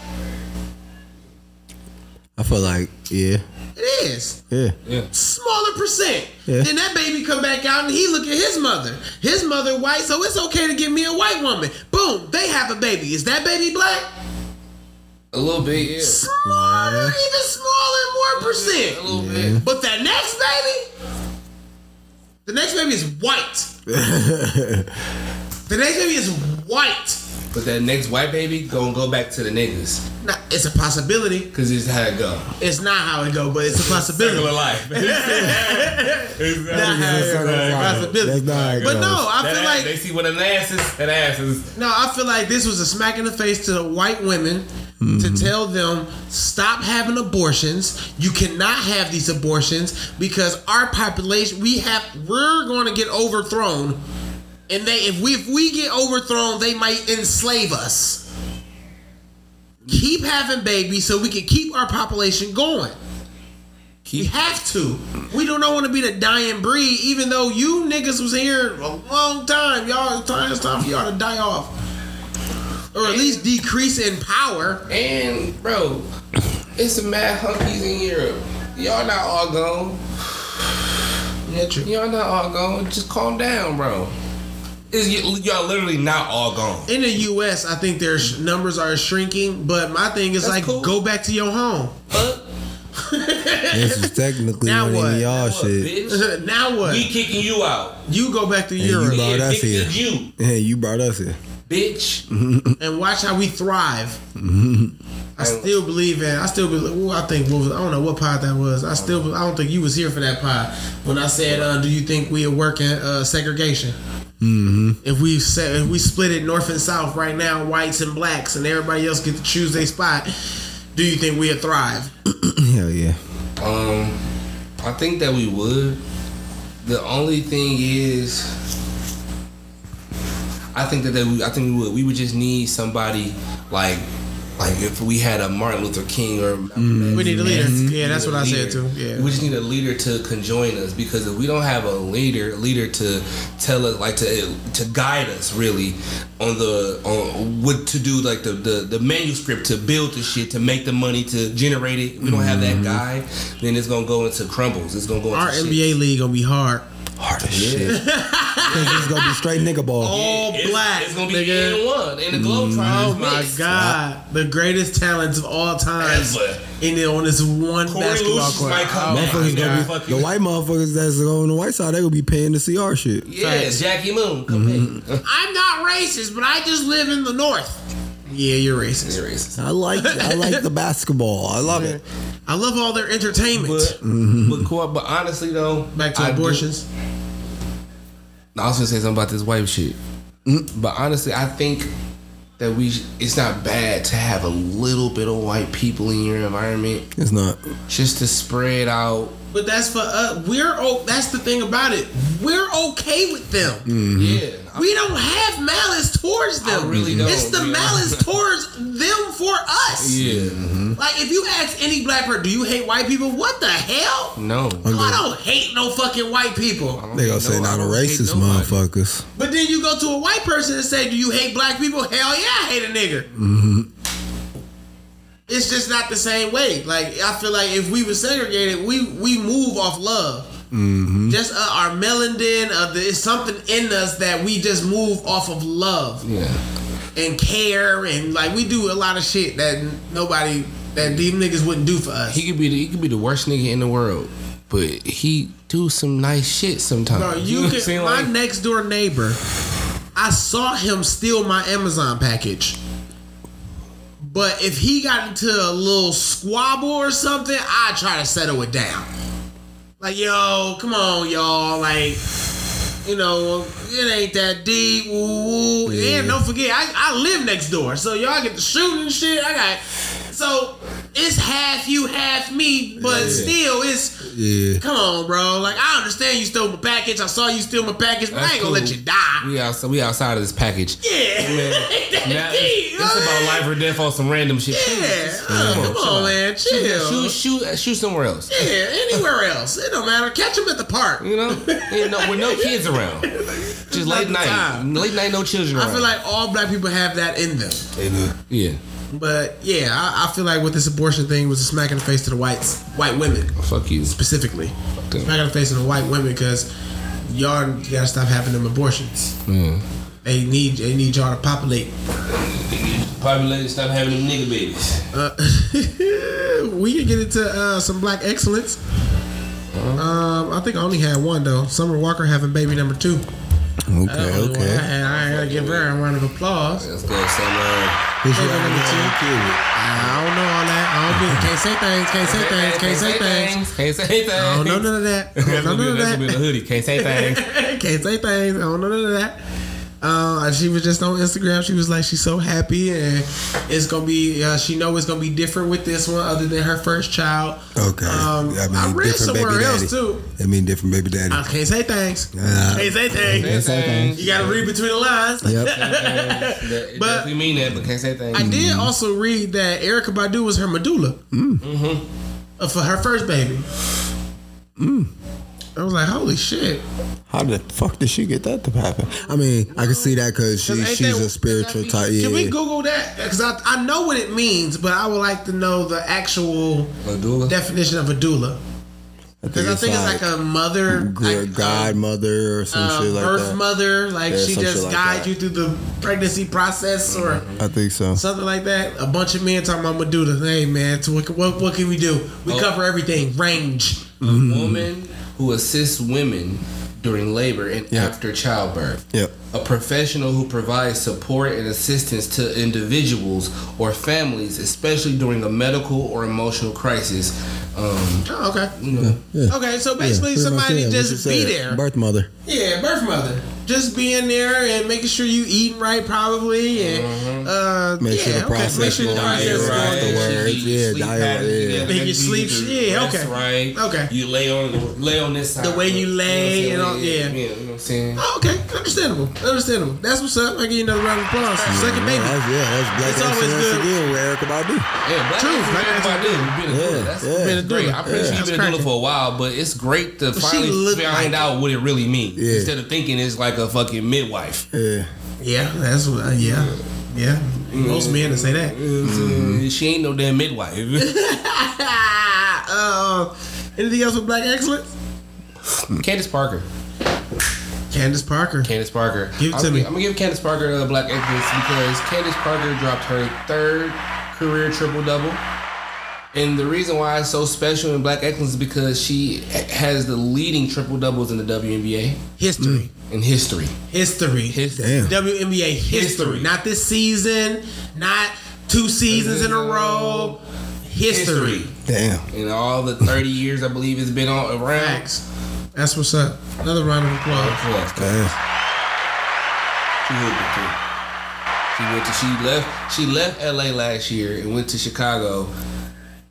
I feel like, yeah, It is. yeah. smaller percent. Yeah. Then that baby come back out and he look at his mother. His mother white, so it's okay to give me a white woman. Boom, they have a baby. Is that baby black? A little bit, yeah. Smaller, even smaller, more percent. A little bit. But that next baby, the next baby is white. the next baby is white. But that next white baby gonna go back to the niggas. Now, it's a possibility. Cause it's how it go. It's not how it go, but it's a possibility. Circle of life. Not how it go, it's possibility. That's not how it But goes. no, I That feel ass- like they see one of them asses. That asses. No, I feel like this was a smack in the face to the white women to mm-hmm. tell them stop having abortions. You cannot have these abortions because our population we have we're going to get overthrown. And they if we if we get overthrown, they might enslave us. Keep having babies so we can keep our population going. We have to. We do not want to be the dying breed, even though you niggas was here a long time. Y'all, it's time, it's time for y'all to die off. Or at least decrease in power. And bro, it's some mad hunkies in Europe. Y'all not all gone. Yeah, true. Y'all not all gone. Just calm down, bro. Is y'all literally not all gone? In the U.S., I think their sh- numbers are shrinking, but my thing is That's like, cool. go back to your home. This is technically Now one what? of y'all What, shit. bitch? now what? We kicking you out. You go back to you Europe brought Yeah, us here. you, Hey, you brought us here. bitch. and watch how we thrive. I still believe in. I still believe. Ooh, I think. What was, I don't know what pod that was. I still. I don't think you was here for that pod when I said, uh, "Do you think we are working uh, segregation?" Mm-hmm. If we set, if we split it north and south right now, whites and blacks, and everybody else get to choose their spot, do you think we would thrive? Hell yeah. Um, I think that we would. The only thing is, I think that they, I think we would. We would just need somebody like, like if we had a Martin Luther King or Malcolm We need a leader. X, we Yeah, that's a what I said leader. too. Yeah. we just need a leader to conjoin us because if we don't have a leader, leader to tell us, like to to guide us really on the on what to do, like the the, the manuscript to build the shit, to make the money, to generate it. If we don't have that mm-hmm. guy, then it's gonna go into crumbles. It's gonna go into Our shit. NBA league gonna be hard. Hard as shit. Cause it's gonna be straight nigga ball. All It's- black. It's gonna be nigga. N one and the Globetrotters. Oh my mixed. god, the greatest talents of all time Ever. in it on this one Corey basketball Lucius court. might come Oh Motherfuckers gonna be, the white motherfuckers that's on the white side, they gonna be paying to see our shit. Yeah, Jackie Moon. Come mm I'm not racist, but I just live in the north. Yeah, you're racist. You're racist. I like I like the basketball. I love it. I love all their entertainment. But, mm-hmm. but, cool, but honestly though, Back to I do- abortions. I was gonna say something about this wife shit, mm-hmm. but honestly, I think that we it's not bad to have a little bit of white people in your environment It's not. just to spread out. But that's for us. We're oh, that's the thing about it. We're okay with them. Mm-hmm. Yeah, We don't have malice towards them. I really don't, It's the yeah. malice towards them for us. yeah, mm-hmm. Like if you ask any black person, do you hate white people? What the hell? no. I don't hate no fucking white people. They gonna say I not a racist motherfuckers. But then you go to a white person and say, "Do you hate black people?" Hell yeah, I hate a nigger. Mm-hmm. It's just not the same way. Like I feel like if we were segregated, we we move off love. Mm-hmm. Just uh, our melanin, uh, there's something in us that we just move off of love Yeah, and care, and like we do a lot of shit that nobody that these niggas wouldn't do for us. he could be the, he could be the worst nigga in the world, but he do some nice shit sometimes. Bro, you what can. My Like- next door neighbor, I saw him steal my Amazon package. But if he got into a little squabble or something, I try to settle it down. Like, yo, come on, y'all. Like, you know, it ain't that deep. Woo, woo. And don't forget, I, I live next door, so y'all get the shooting shit. I got so it's half you, half me, but still, it's Yeah. Come on, bro. Like I understand you stole my package. I saw you steal my package, but I ain't gonna let you die. We outside, we outside of this package. Yeah. Now, Key, it's, it's about life or death on some random shit. Yeah. Uh, come on, man. Chill. Shoot, shoot, shoot somewhere else. Yeah, anywhere else. It don't matter. Catch them at the park. You know, Ain't no, with no kids around. Just late night, time. late night, no children around. I feel like all black people have that in them. yeah, But yeah, I, I feel like with this abortion thing was a smack in the face to the whites, white women fuck you. specifically. them. Smack in the face to the white women because y'all gotta stop having them abortions. Yeah. They need they need y'all to populate Population stop having them nigga babies. Uh, we can get into uh, some black excellence. Um, I think I only had one though. Summer Walker having baby number two. Okay, That was the one I okay. had. I gotta give her a round of applause. Let's go, Summer. Who's your number two. I don't know all that. I don't be, can't say things. Can't say things. Can't say things. Can't say things. I don't know none of that. I don't gonna know be, none that's of gonna be the that. hoodie. Can't say things. Can't say things. I don't know none of that. Uh, she was just on Instagram. She was like, she's so happy, and it's gonna be. Uh, she know it's gonna be different with this one, other than her first child. Okay. Um, I mean, I read different somewhere baby else too. I mean, different baby daddy. I can't say things. Uh, can't say things. Can't say things. You gotta read between the lines. Yep. It But- definitely mean that, but can't say things. I did also read that Erykah Badu was her medulla uh, for her first baby. I was like, holy shit! How the fuck did she get that to happen? I mean, I can see that because she, 'Cause ain't she's that- a spiritual type. Yeah. Can we Google that? Because I, I know what it means, but I would like to know the actual Medulla? definition of a doula. Because I think it's like, a mother, gr- like, uh, godmother or some uh, shit like birth that. mother, like Yeah, she just like guides that. you through the pregnancy process or I think so. something like that. A bunch of men talking about Medulla. Hey man, so what, what, what can we do? We Oh. cover everything. Range. A woman who assists women during labor and Yeah. after childbirth. Yep. A professional who provides support and assistance to individuals or families, especially during a medical or emotional crisis. Um, Oh, okay. you know, Yeah. Okay, so basically Yeah, somebody yeah, just be said. there. Birth mother. Yeah, birth mother. Just being there and making sure you eating right, probably, and uh, Make yeah, sure the okay. process Make sure the going process right. going. afterwards. Yeah, diet, patterns, yeah. you Make your you sleep- yeah, okay. Right. Okay. You lay on lay on this side. The way you lay You know and what I'm saying? all- yeah. You know what I'm saying? Oh, okay, understandable, understandable. That's what's up. I give you another round of applause. Second baby. that's, yeah, that's black It's always excellence good. again with Erykah Badu. Yeah, black True, True, black black excellence. Badu. You've been a Yeah, doula. That's yeah. Been a great. I'm pretty sure you've been a doula for a while, but it's great to she finally find like out what it really means Yeah. instead of thinking it's like a fucking midwife. Yeah. Yeah, that's what. Uh, yeah, yeah. Most men to say that. Uh, She ain't no damn midwife. uh, anything else with black excellence? Candace Parker. Candace Parker. Candace Parker. Give it I'm, to me. I'm gonna give Candace Parker a black excellence because Candace Parker dropped her third career triple double. And the reason why it's so special in Black Excellence is because she has the leading triple doubles in the WNBA History. Mm. in history. History. History. Damn. WNBA history. History. Not this season, not two seasons in a mm. row. History. History. Damn. In all the 30 years I believe it's been on around. Facts. That's what's up. Another round of applause. Damn. She hooping too. She went to she left she left LA last year and went to Chicago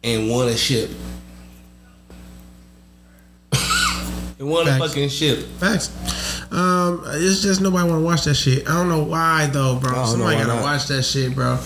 and won a ship. and won a fucking ship. Facts. Um, it's just nobody want to watch that shit. I don't know why though, bro. I Somebody why gotta not. watch that shit, bro.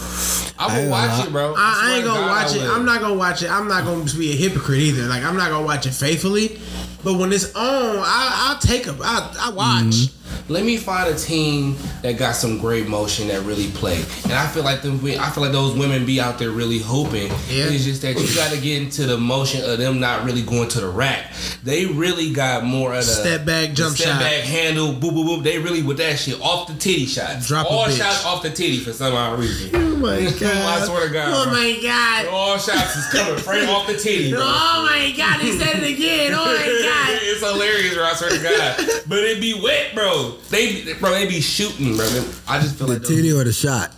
I I will ain't watch gonna it, bro. I, I ain't gonna God, watch I it. I'm not gonna watch it. I'm not gonna be a hypocrite either. Like I'm not gonna watch it faithfully. But when it's on, I, I'll take a. I, I watch. Mm-hmm. Let me find a team that got some great motion that really play. And I feel like them, I feel like those women be out there really hoping. Yeah. It's just that you got to get into the motion of them not really going to the rack. They really got more of the Step back, jump step shot. Step back, handle, boop boop boop. They really with that shit off the titty shots. Drop a all shots off the titty for some odd reason. Oh my god! I swear to God. Oh bro. my god! All shots is coming straight off the titty. Bro. Oh my god! He said it again! Oh my god! it's hilarious, bro. I swear to God. But it be wet, bro. They, bro, they be shooting, bro. I just feel The like those- titty or the shot?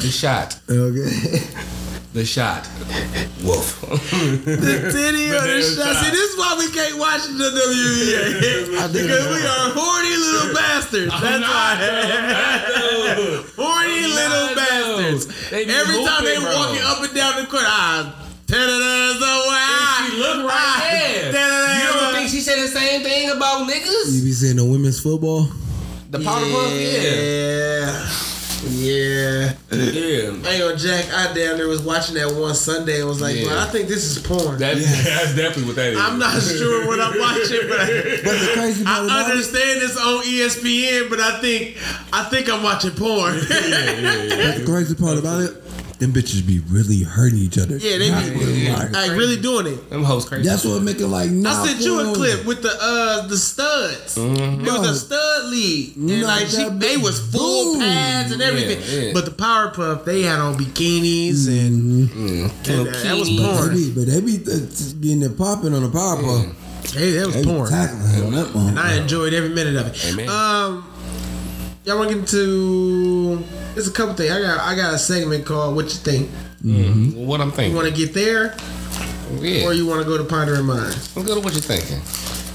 the shot, Okay. the shot. Wolf. The titty or the shot. See, this is why we can't watch the WNBA because we are horny little bastards. That's why. horny little bastards. Every time they bro. walking up and down the court, ah, so ah, she look right there. You don't think she said the same thing about niggas? You be seeing the women's football? The powder puff, yeah. Yeah. Yeah. Yeah. Hey, yo, Jack, I damn near was watching that one Sunday and was like, Yeah. well, I think this is porn. That's, that's definitely what that is. I'm not sure what I'm watching, but I, But the crazy part I about it, understand it's on ESPN, but I think I think I'm watching porn. the crazy part about it, them bitches be really hurting each other. Yeah, they Not be really like- like really doing it. Them hoes crazy. That's what make it like. Nah, I sent you a fool. clip with the uh the studs. It was a stud league, and Not like she, they was full Boom. pads and everything. Yeah, yeah. But the Powerpuff, they had on bikinis and, and, uh, that was Bikinis. They porn. be, but they be uh, getting it popping on the power pump. Hey, that was They porn. tackling that one. And I enjoyed every minute of it. Amen. Um, y'all want to get into? It's a couple things. I got I got a segment called "What You Think." Mm-hmm. What I'm thinking. You want to get there, yeah. or you want to go to pondering mind? Let's go to what you're thinking.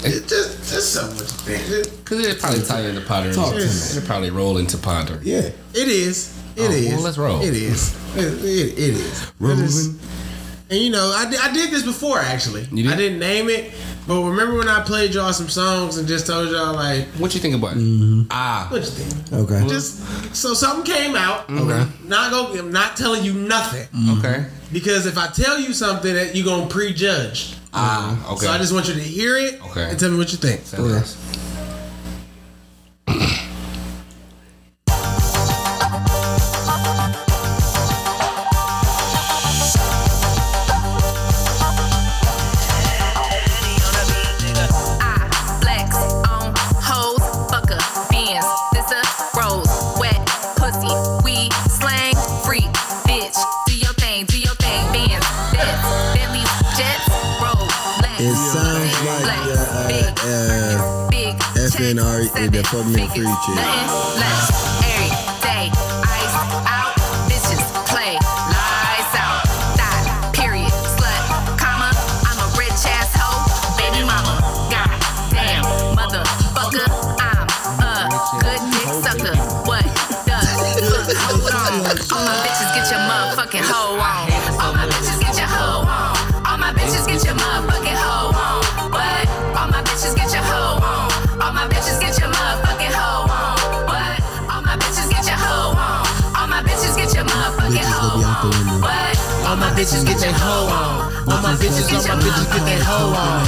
It just just something what you think. Because it probably tie into Potter. Talk to me. It'll probably roll into Potter. Yeah. It is. It Oh, is. well, let's roll. It is. It, it, it is. It is. And you know, I, did- I did this before actually. You did? I didn't name it, but remember when I played y'all some songs and just told y'all like, What you think about it? Mm-hmm. Ah. what you think? Okay. Just so something came out. Mm-hmm. Okay. Not go. I'm not telling you nothing Okay. because if I tell you something that you're gonna prejudge. Ah. Okay. So I just want you to hear it Okay. and tell me what you think. FNR, check, the seven fuck me figures, bitches get their hoe on. All my bitches, all my bitches get their hoe on.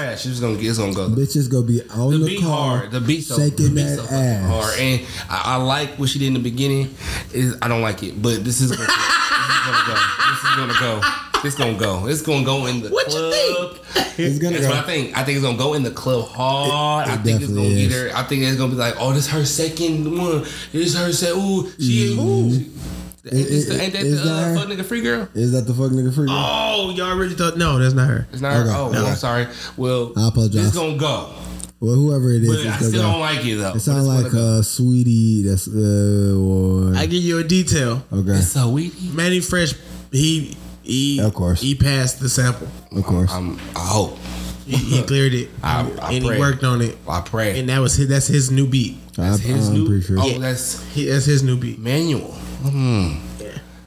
Yeah, she's gonna get. It's gonna go. Bitches gonna be on The the, beat car, hard. The beat so shaking the beat that so ass. hard. And I, I like what she did in the beginning. Is I don't like it, but this is gonna, this is gonna go. This is gonna go. This gonna go. It's gonna go in the What you club. It's gonna That's go. what I think. I think it's gonna go in the club hard. It- it I think it's gonna definitely get her. I think it's gonna be like, oh, this her second one. This her second. Ooh, she ain't. Ooh. Mm-hmm. Ain't, this ain't that. The uh, fuck nigga free girl? Is that the fuck nigga free? Girl? Oh, y'all really thought? No, that's not her. It's not her. Okay. Oh, well, I'm sorry. Well, I apologize. It's gonna go, Well, whoever it is, but it's I still go. don't like it though. It sounds like it's gonna uh, Sweetie. That's uh, or I give you a detail. go. okay, It's so weedy. Mannie Fresh, he he Of course. he passed the sample. of course. I'm, I hope. He, he cleared it, I- and, I and he worked on it, I pray. and that was his. That's his new beat. I'm, his I'm new. sure. Oh, that's He, that's his new beat. manual. Hmm.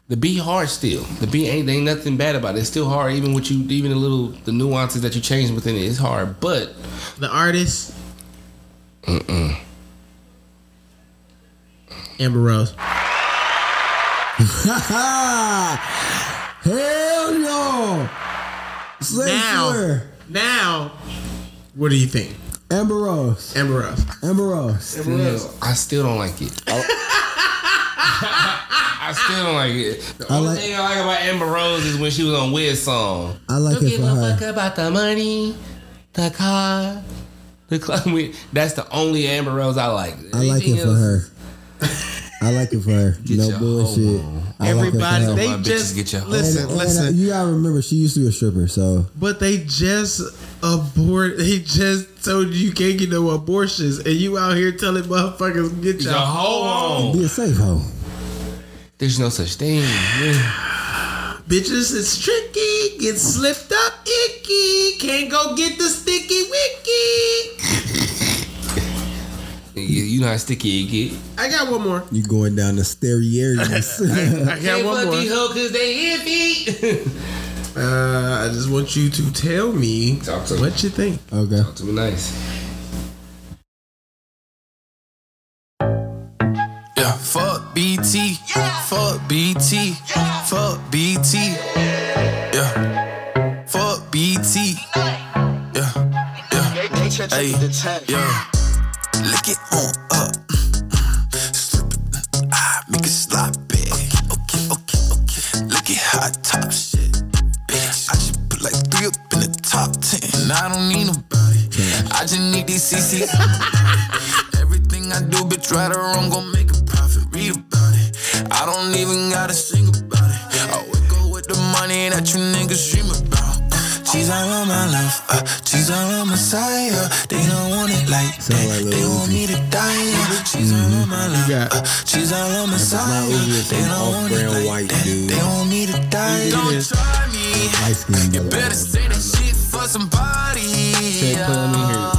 The beat hard still. The beat ain't ain't nothing bad about it. It's still hard, even with you, even the little the nuances that you change within. It's hard, but The artist, Amber Rose. Hell no! Say Now, swear. now, what do you think, Amber Rose. Amber Rose? Amber Rose. still, I still don't like it. I still don't like it. The I only like- thing I like about Amber Rose is when she was on Wiz song. I like Don't it give for a her. fuck about the money, the car, the club. That's the only Amber Rose I like. I like Anything it for else her. I like it for her. Get no your bullshit. hoe. I Everybody, like it for her. they My bitches just get your listen, and, and, uh, listen. you gotta remember, she used to be a stripper, so But they just abort. They just told you you can't get no abortions, and you out here telling motherfuckers get your Your hoe hoe on. be a safe hoe. There's no such thing. Yeah. Bitches, it's tricky. Get slipped up, icky. Can't go get the sticky wicky. You, you know how sticky it get. I got one more. You going down the stereo. I got Can't one fuck more. these hoes cause they iffy. Uh, I just want you to tell me Talk to me. what you think. okay. Too nice. Yeah, fuck BET, yeah. fuck BET, yeah. fuck BET, yeah, fuck BET, yeah, yeah, hey, yeah. Lick it on up, slip it, ah, make it sloppy. Okay, Okay, okay, okay. Look at hot top shit, bitch. I just put like three up in the top ten. and I don't need nobody, I just need these CC. Everything I do, bitch, right or wrong, gon' make a profit. About it. I don't even gotta sing about it. I wake up with the money that you niggas dream about. She's all on my love, uh, she's all on my side. Uh, they don't want it like that. like They want me to die. Uh, she's all on my love, got- uh, she's all on my side. not Uzi, They don't want it like white that. dude. They want me to die. Don't try me. You better say that shit for somebody. Say, put let me hear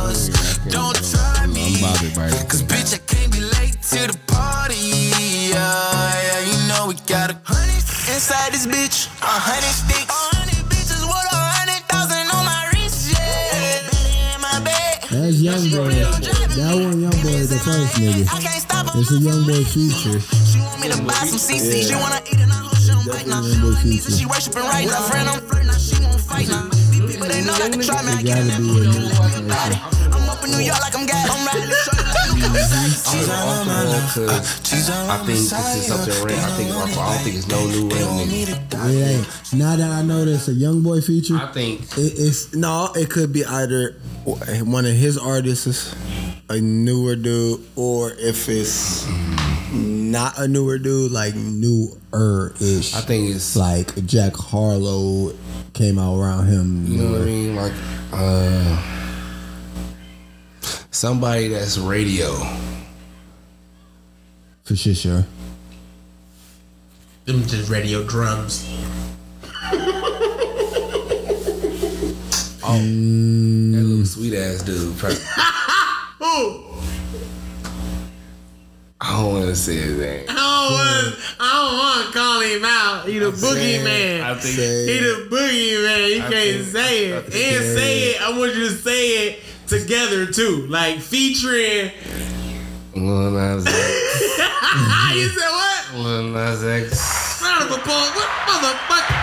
this bitch. A hundred sticks. A hundred bitches with a hundred thousand on my wrist. Yeah, Belly in my bed. That's young boy. That one young boy, the first nigga. I can't stop. It's a young boy feature. She want me to buy some CC. She wanna eat and I hope she don't bite now. Young boy feature. She worshiping right now. Friend, I'm flirting now. She won't fight now. These people, they know they can try me. I get be a new. I'm up in New York like I'm gas. I'm riding the short like Luca Versace. I'm because I think this is something random. I think I don't think it's no new random nigga. It. Now that I know this a young boy feature, I think it, it's no. It could be either one of his artists, a newer dude, or if it's not a newer dude, like newer ish. I think it's like Jack Harlow came out around him. you know what I mean, like uh, somebody that's radio. For sure, sure. Them just radio drums. Oh, that little mm. sweet ass dude. probably- I don't want to say his name. I don't want. I don't want to call him out. He the boogeyman. I think He the boogeyman. You can't think- say it. think- And say it. I want you to say it together too, like featuring. Lil Nas X. you said what? Lil Nas X. Round of applause. What motherfucker?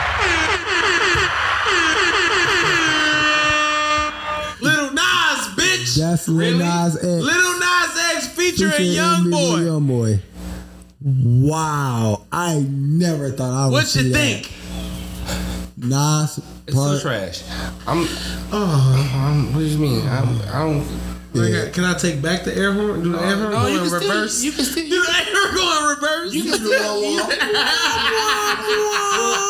Little Nas, bitch. That's Lil Nas X. Little Nas X featuring Featuring Young Boy. Young boy. Wow, I never thought I would What see you that. think? Nas It's so trash. I'm. Oh, I'm what do you mean? I'm, I don't. I got- can I take back the air horn? Do the air horn no, go in can still- reverse? you can still- do the air horn go in reverse. You can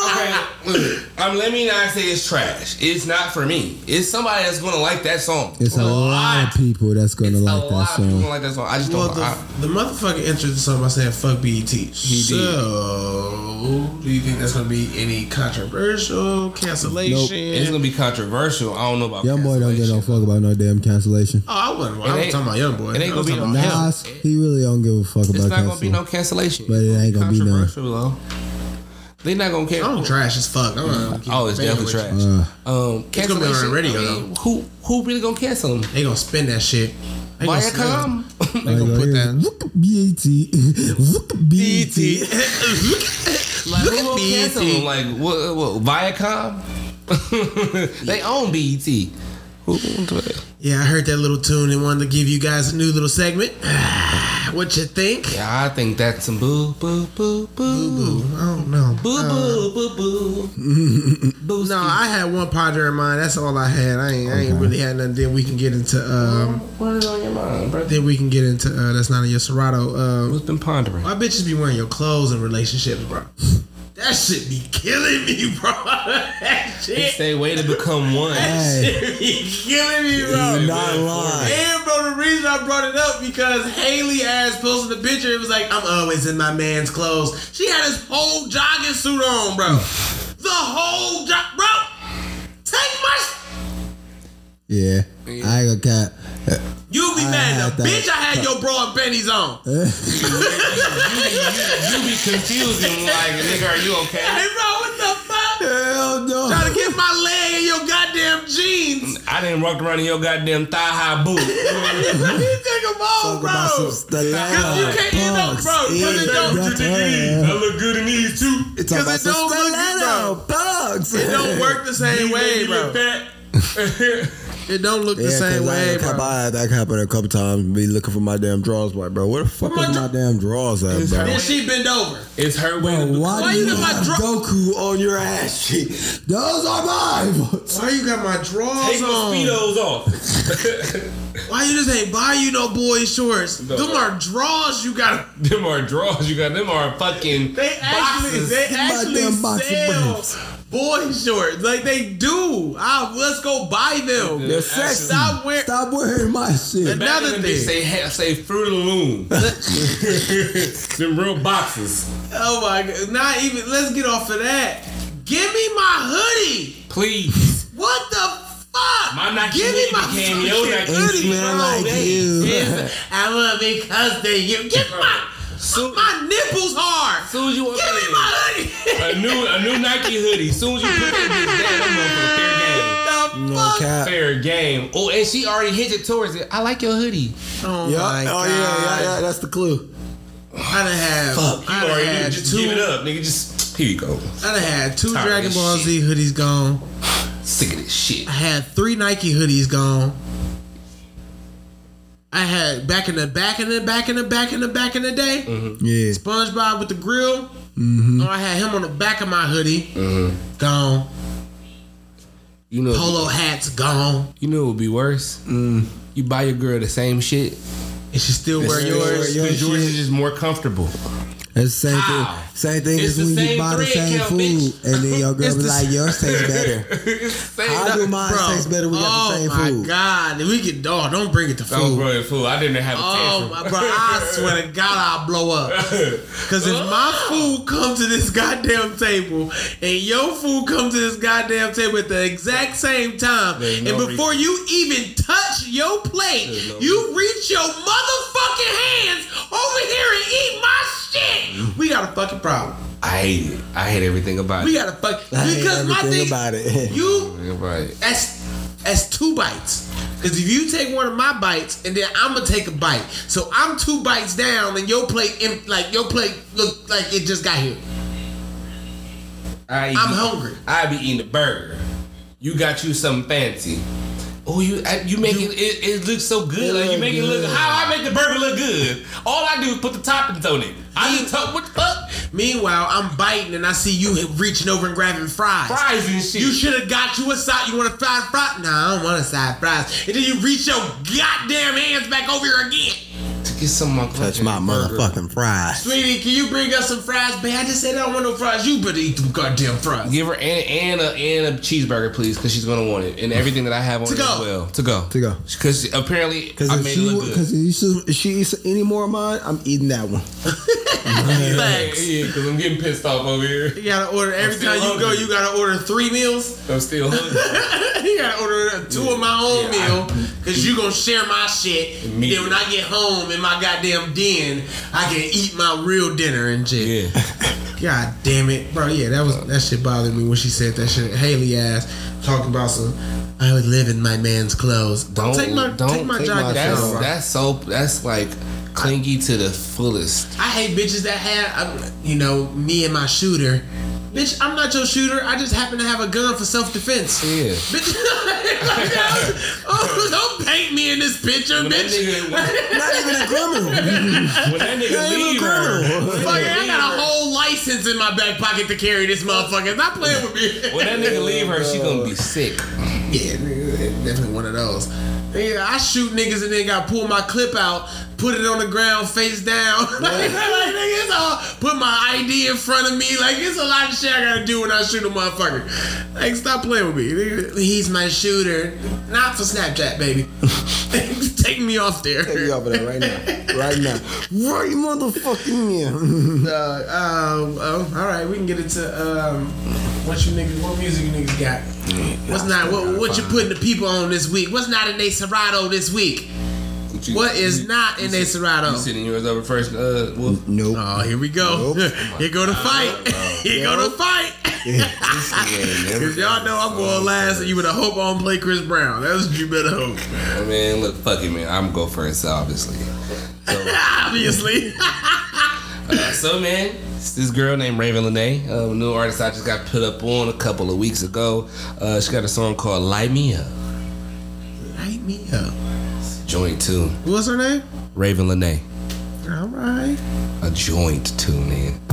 Okay, look, um, let me not say it's trash. It's not for me. It's somebody that's gonna like that song. It's a lot of people that's gonna a like lot that of people song. gonna like that song. I just Well, don't. the, I, the motherfucker entered the song by saying "fuck BET." He did. So, do you think that's gonna be any controversial cancellation? it's gonna be controversial. I don't know about Young boy don't get no fuck about no damn cancellation. Oh, I wasn't. I It was ain't- talking about young boy. it ain't I was gonna be talking no about him. Nas, he really don't give a fuck It's about not gonna be cancellation. no cancellation. But it ain't gonna be no. controversial though. They not gonna care. I'm trash as fuck. I'm not keep Oh, it's definitely trash. Uh, Um, It's gonna be on the radio, I mean, who who really gonna cancel them? They gonna spin that shit. They gonna spin- Viacom. They gonna put that. Look at BET. Look at BET. Like Look who at gonna cancel BET. them? Like what? What? Viacom. they own BET. Who? Yeah, I heard that little tune and wanted to give you guys a new little segment. what you think? Yeah, I think that's some boo boo boo boo boo. I don't know. boo Uh, boo boo boo. boo. No, I had one project in mind. That's all I had. I ain't, I ain't really had nothing. Then we can get into. Um, What is on your mind, bro? then we can get into. Uh, that's not in your Serato. Um, What's been pondering? why bitches be wearing your clothes in relationships, bro? That shit be killing me, bro. that It's shit, their way to become one. that shit be killing me, bro. You're not lying. And bro, the reason I brought it up because Haley ass posted a picture. It was like, I'm always in my man's clothes. She had his whole jogging suit on, bro. the whole jo- bro. Take my. Yeah, I ain't gonna cap. You mad though. Bitch, I had your bra and panties on. You, you be confusing like, nigga, are you okay? Hey, bro, what the fuck? Hell no. Trying to get my leg in your goddamn jeans. I didn't walk around in your goddamn thigh high boot. you take them off, Talk bro. Cause you can't, you know, bro, cause it don't, I look good in these too. It's Cause about it don't look good, bro. bugs. it don't work the same way, bro. It don't look the Yeah, same 'cause I, way, had bro. I had that happen a couple times. Be looking for my damn drawers, like, bro, where the fuck Where is my my damn drawers at, bro? her Then she bend over. It's her way. Bro, to why, Why do you you got my have Goku on your ass cheek? Those are mine. Why you got my drawers Take my on? speedos off. Why you just ain't buy you no boy shorts? No. Them are drawers you got. them are drawers. You got them are fucking. They actually, boxes. they My actually damn box sell briefs. Boy shorts. Like they do. Ah, let's go buy them. They're sexy. Stop wearing. Stop wearing my shit. Another in the day, thing. say ha- say Fruit of the Loom. them real boxes. Oh my god! Not even. Let's get off of that. Give me my hoodie. Please. What the fuck? My Nike Give me hoodie my became fucking your Nike hoodie, smell bro. like They- you. it's- I love it because they you. Get my So- my nipples hard. Soon as you Give me my hoodie. a new a new Nike hoodie. Soon as you put that bitch down, that motherfucker fair game. No cap. Fair game. Oh, and she already hinted towards it. I like your hoodie. Oh Yeah. my Oh god! yeah, yeah, yeah. That's the clue. I done had. Fuck. You I done already had just two. give it up, nigga. Just here you go. I done had two Tired Dragon this Ball shit. Z hoodies gone. Sick of this shit. I had three Nike hoodies gone. I had back in the back in the back in the back in the back in the day. Yeah. SpongeBob with the grill. Mm-hmm. Oh, I had him on the back of my hoodie. Gone. You know. Polo hats gone. You know it would be worse? Mm. You buy your girl the same shit. And she still wear still wear yours. your Because yours shit. is just more comfortable. It's the same How? thing. Same thing It's as when you same buy the same count, food bitch. and then your girl It's be the- like, yours tastes better. Same How do mine Bro, taste better? We got oh the same food. Oh my food. god, we get dog. Don't bring it to food. Don't food. bro it fool. I didn't have a Oh my bro, I swear to God I'll blow up. Cause if my oh. food comes to this goddamn table and your food comes to this goddamn table at the exact same time, There's and no before you even touch your plate, no you reach your motherfucking hands over here and eat my shit, we got a fucking problem. I hate it. I hate everything about it. We got a fuck I hate because my thing about it. you Everything about it. that's that's two bites. Cause if you take one of my bites and then I'm gonna take a bite, so I'm two bites down and your plate, em- like your plate, look like it just got here. I eat, I'm hungry. I be eating a burger. You got you something fancy. Oh, you you make it, it. It looks so good. Like you look make it look. good. How I make the burger look good? All I do is put the toppings on it. I just talk what the fuck Meanwhile, I'm biting and I see you reaching over and grabbing fries. fries and shit. You should have got you a side. You want a side fry? No, I don't want a side fries. And then you reach your goddamn hands back over here again. To get some of my Touch my burger. motherfucking fries. Sweetie, can you bring us some fries? Babe, I just said I don't want no fries. You better eat them goddamn fries. Give her and, and a and a cheeseburger, please, because she's gonna want it, and everything that I have on To it go. as well. To go. To go. Because apparently Because I made she it look good. because if, you should- if she eats any more of mine, I'm eating that one. Facts. Yeah, because I'm getting pissed off over here. You gotta order every time you go. You gotta order three meals. I'm still hungry. you gotta order two of my own Yeah, meal because you gonna share my shit. Then when I get home in my goddamn den, I can eat my real dinner and shit. yeah. God damn it, bro. Yeah, that was that shit bothered me when she said that shit. Haley ass talking about some. I would live in my man's clothes. Don't, take my take my take my jacket That's off. that's so that's like clingy to the fullest. I hate bitches that have, you know, me and my shooter. Bitch, I'm not your shooter. I just happen to have a gun for self defense. Yeah. Bitch, oh, don't paint me in this picture, When bitch. nigga, Not even a criminal. when that nigga Not leave her, criminal. Fuck, I got a whole license in my back pocket to carry this motherfucker. Stop playing with me. when that nigga leave her, she gonna be sick. Yeah, definitely one of those. Nigga, I shoot niggas and then got pull my clip out, put it on the ground face down. like, like, nigga, it's all, put my ID in front of me. Like it's a lot of shit I gotta do when I shoot a motherfucker. Like stop playing with me. He's my shooter. Not for Snapchat, baby. Take me off there. Take me off of that right now. Right now. Right motherfucking yeah. Uh, um, oh, all right, we can get into um, what you niggas, what music you niggas got. What's not what, what you putting the people on this week? What's not in a Serato this week? You, what is you, not in a Serato? You sitting yours over first? Uh, Wolf? Nope. Oh, here we go. Nope. here go to uh, fight. Oh, here go to fight. Because y'all know I'm going last, and you would hope on play Chris Brown. That's what you better hope. I mean, look, fuck it, man. I'm going go first, obviously. So, obviously. Uh, so man, this girl named Raven Lene, uh, a uh, new artist I just got put up on a couple of weeks ago. Uh, she got a song called "Light Me Up." Light me up joint too. What's her name? Raven Lenae. All right. A joint tune in.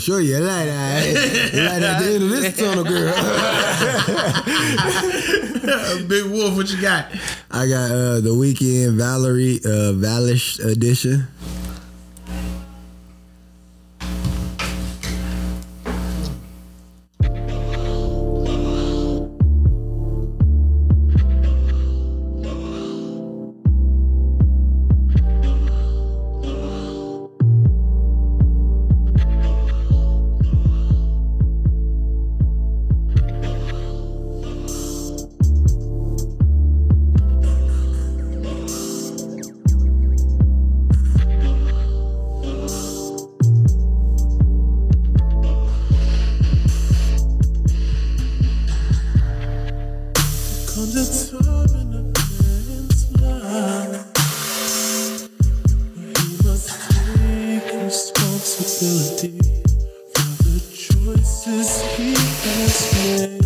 sure you like that. You like at the end of this tunnel, girl. Big Wolf, what you got? I got uh, the Weeknd Valerie uh, Valish edition. for the choices he has made.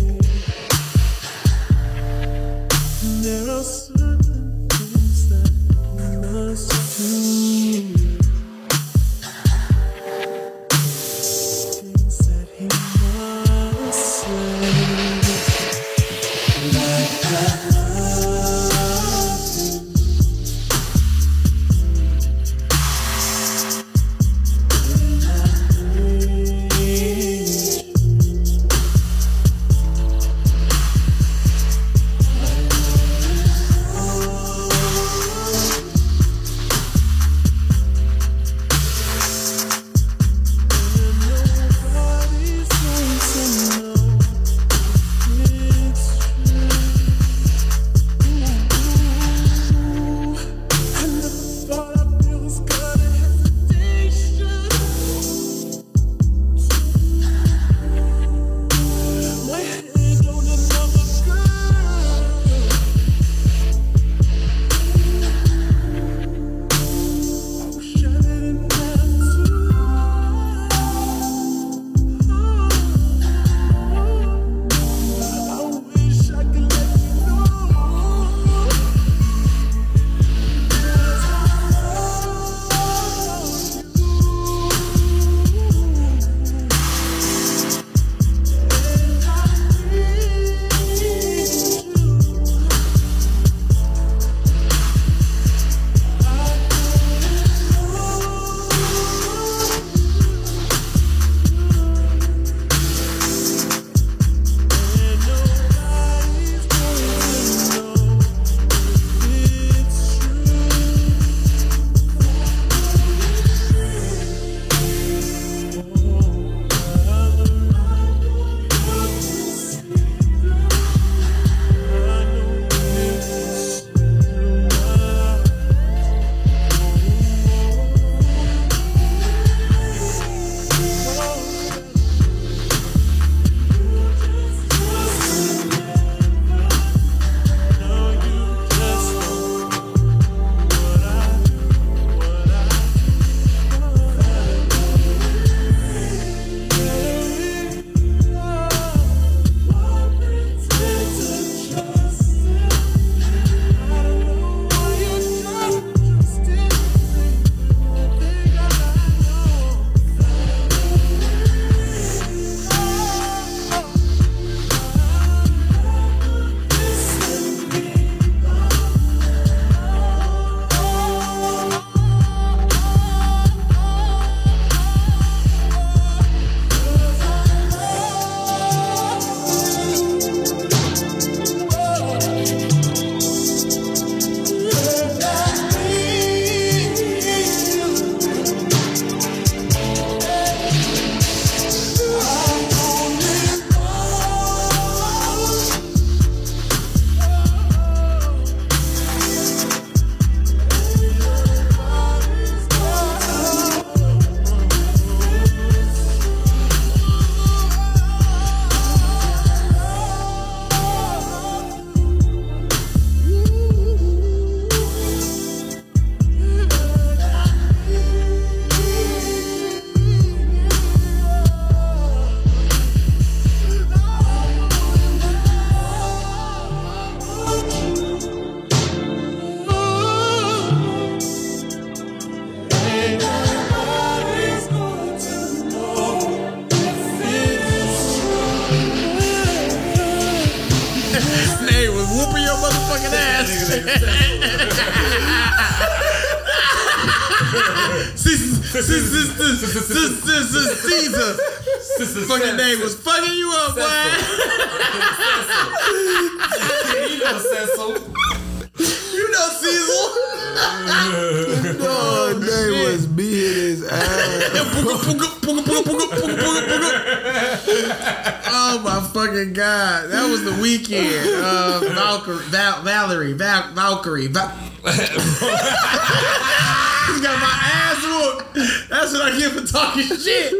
Caesar, fucking name was fucking you up, boy. you know Cecil. You know Cecil. No, they was beating his ass. Oh my fucking god, that was the Weeknd. Uh, Valkyrie, Val, Valerie, Val, Valkyrie. Val- He's got my ass whooped. That's what I get for talking shit.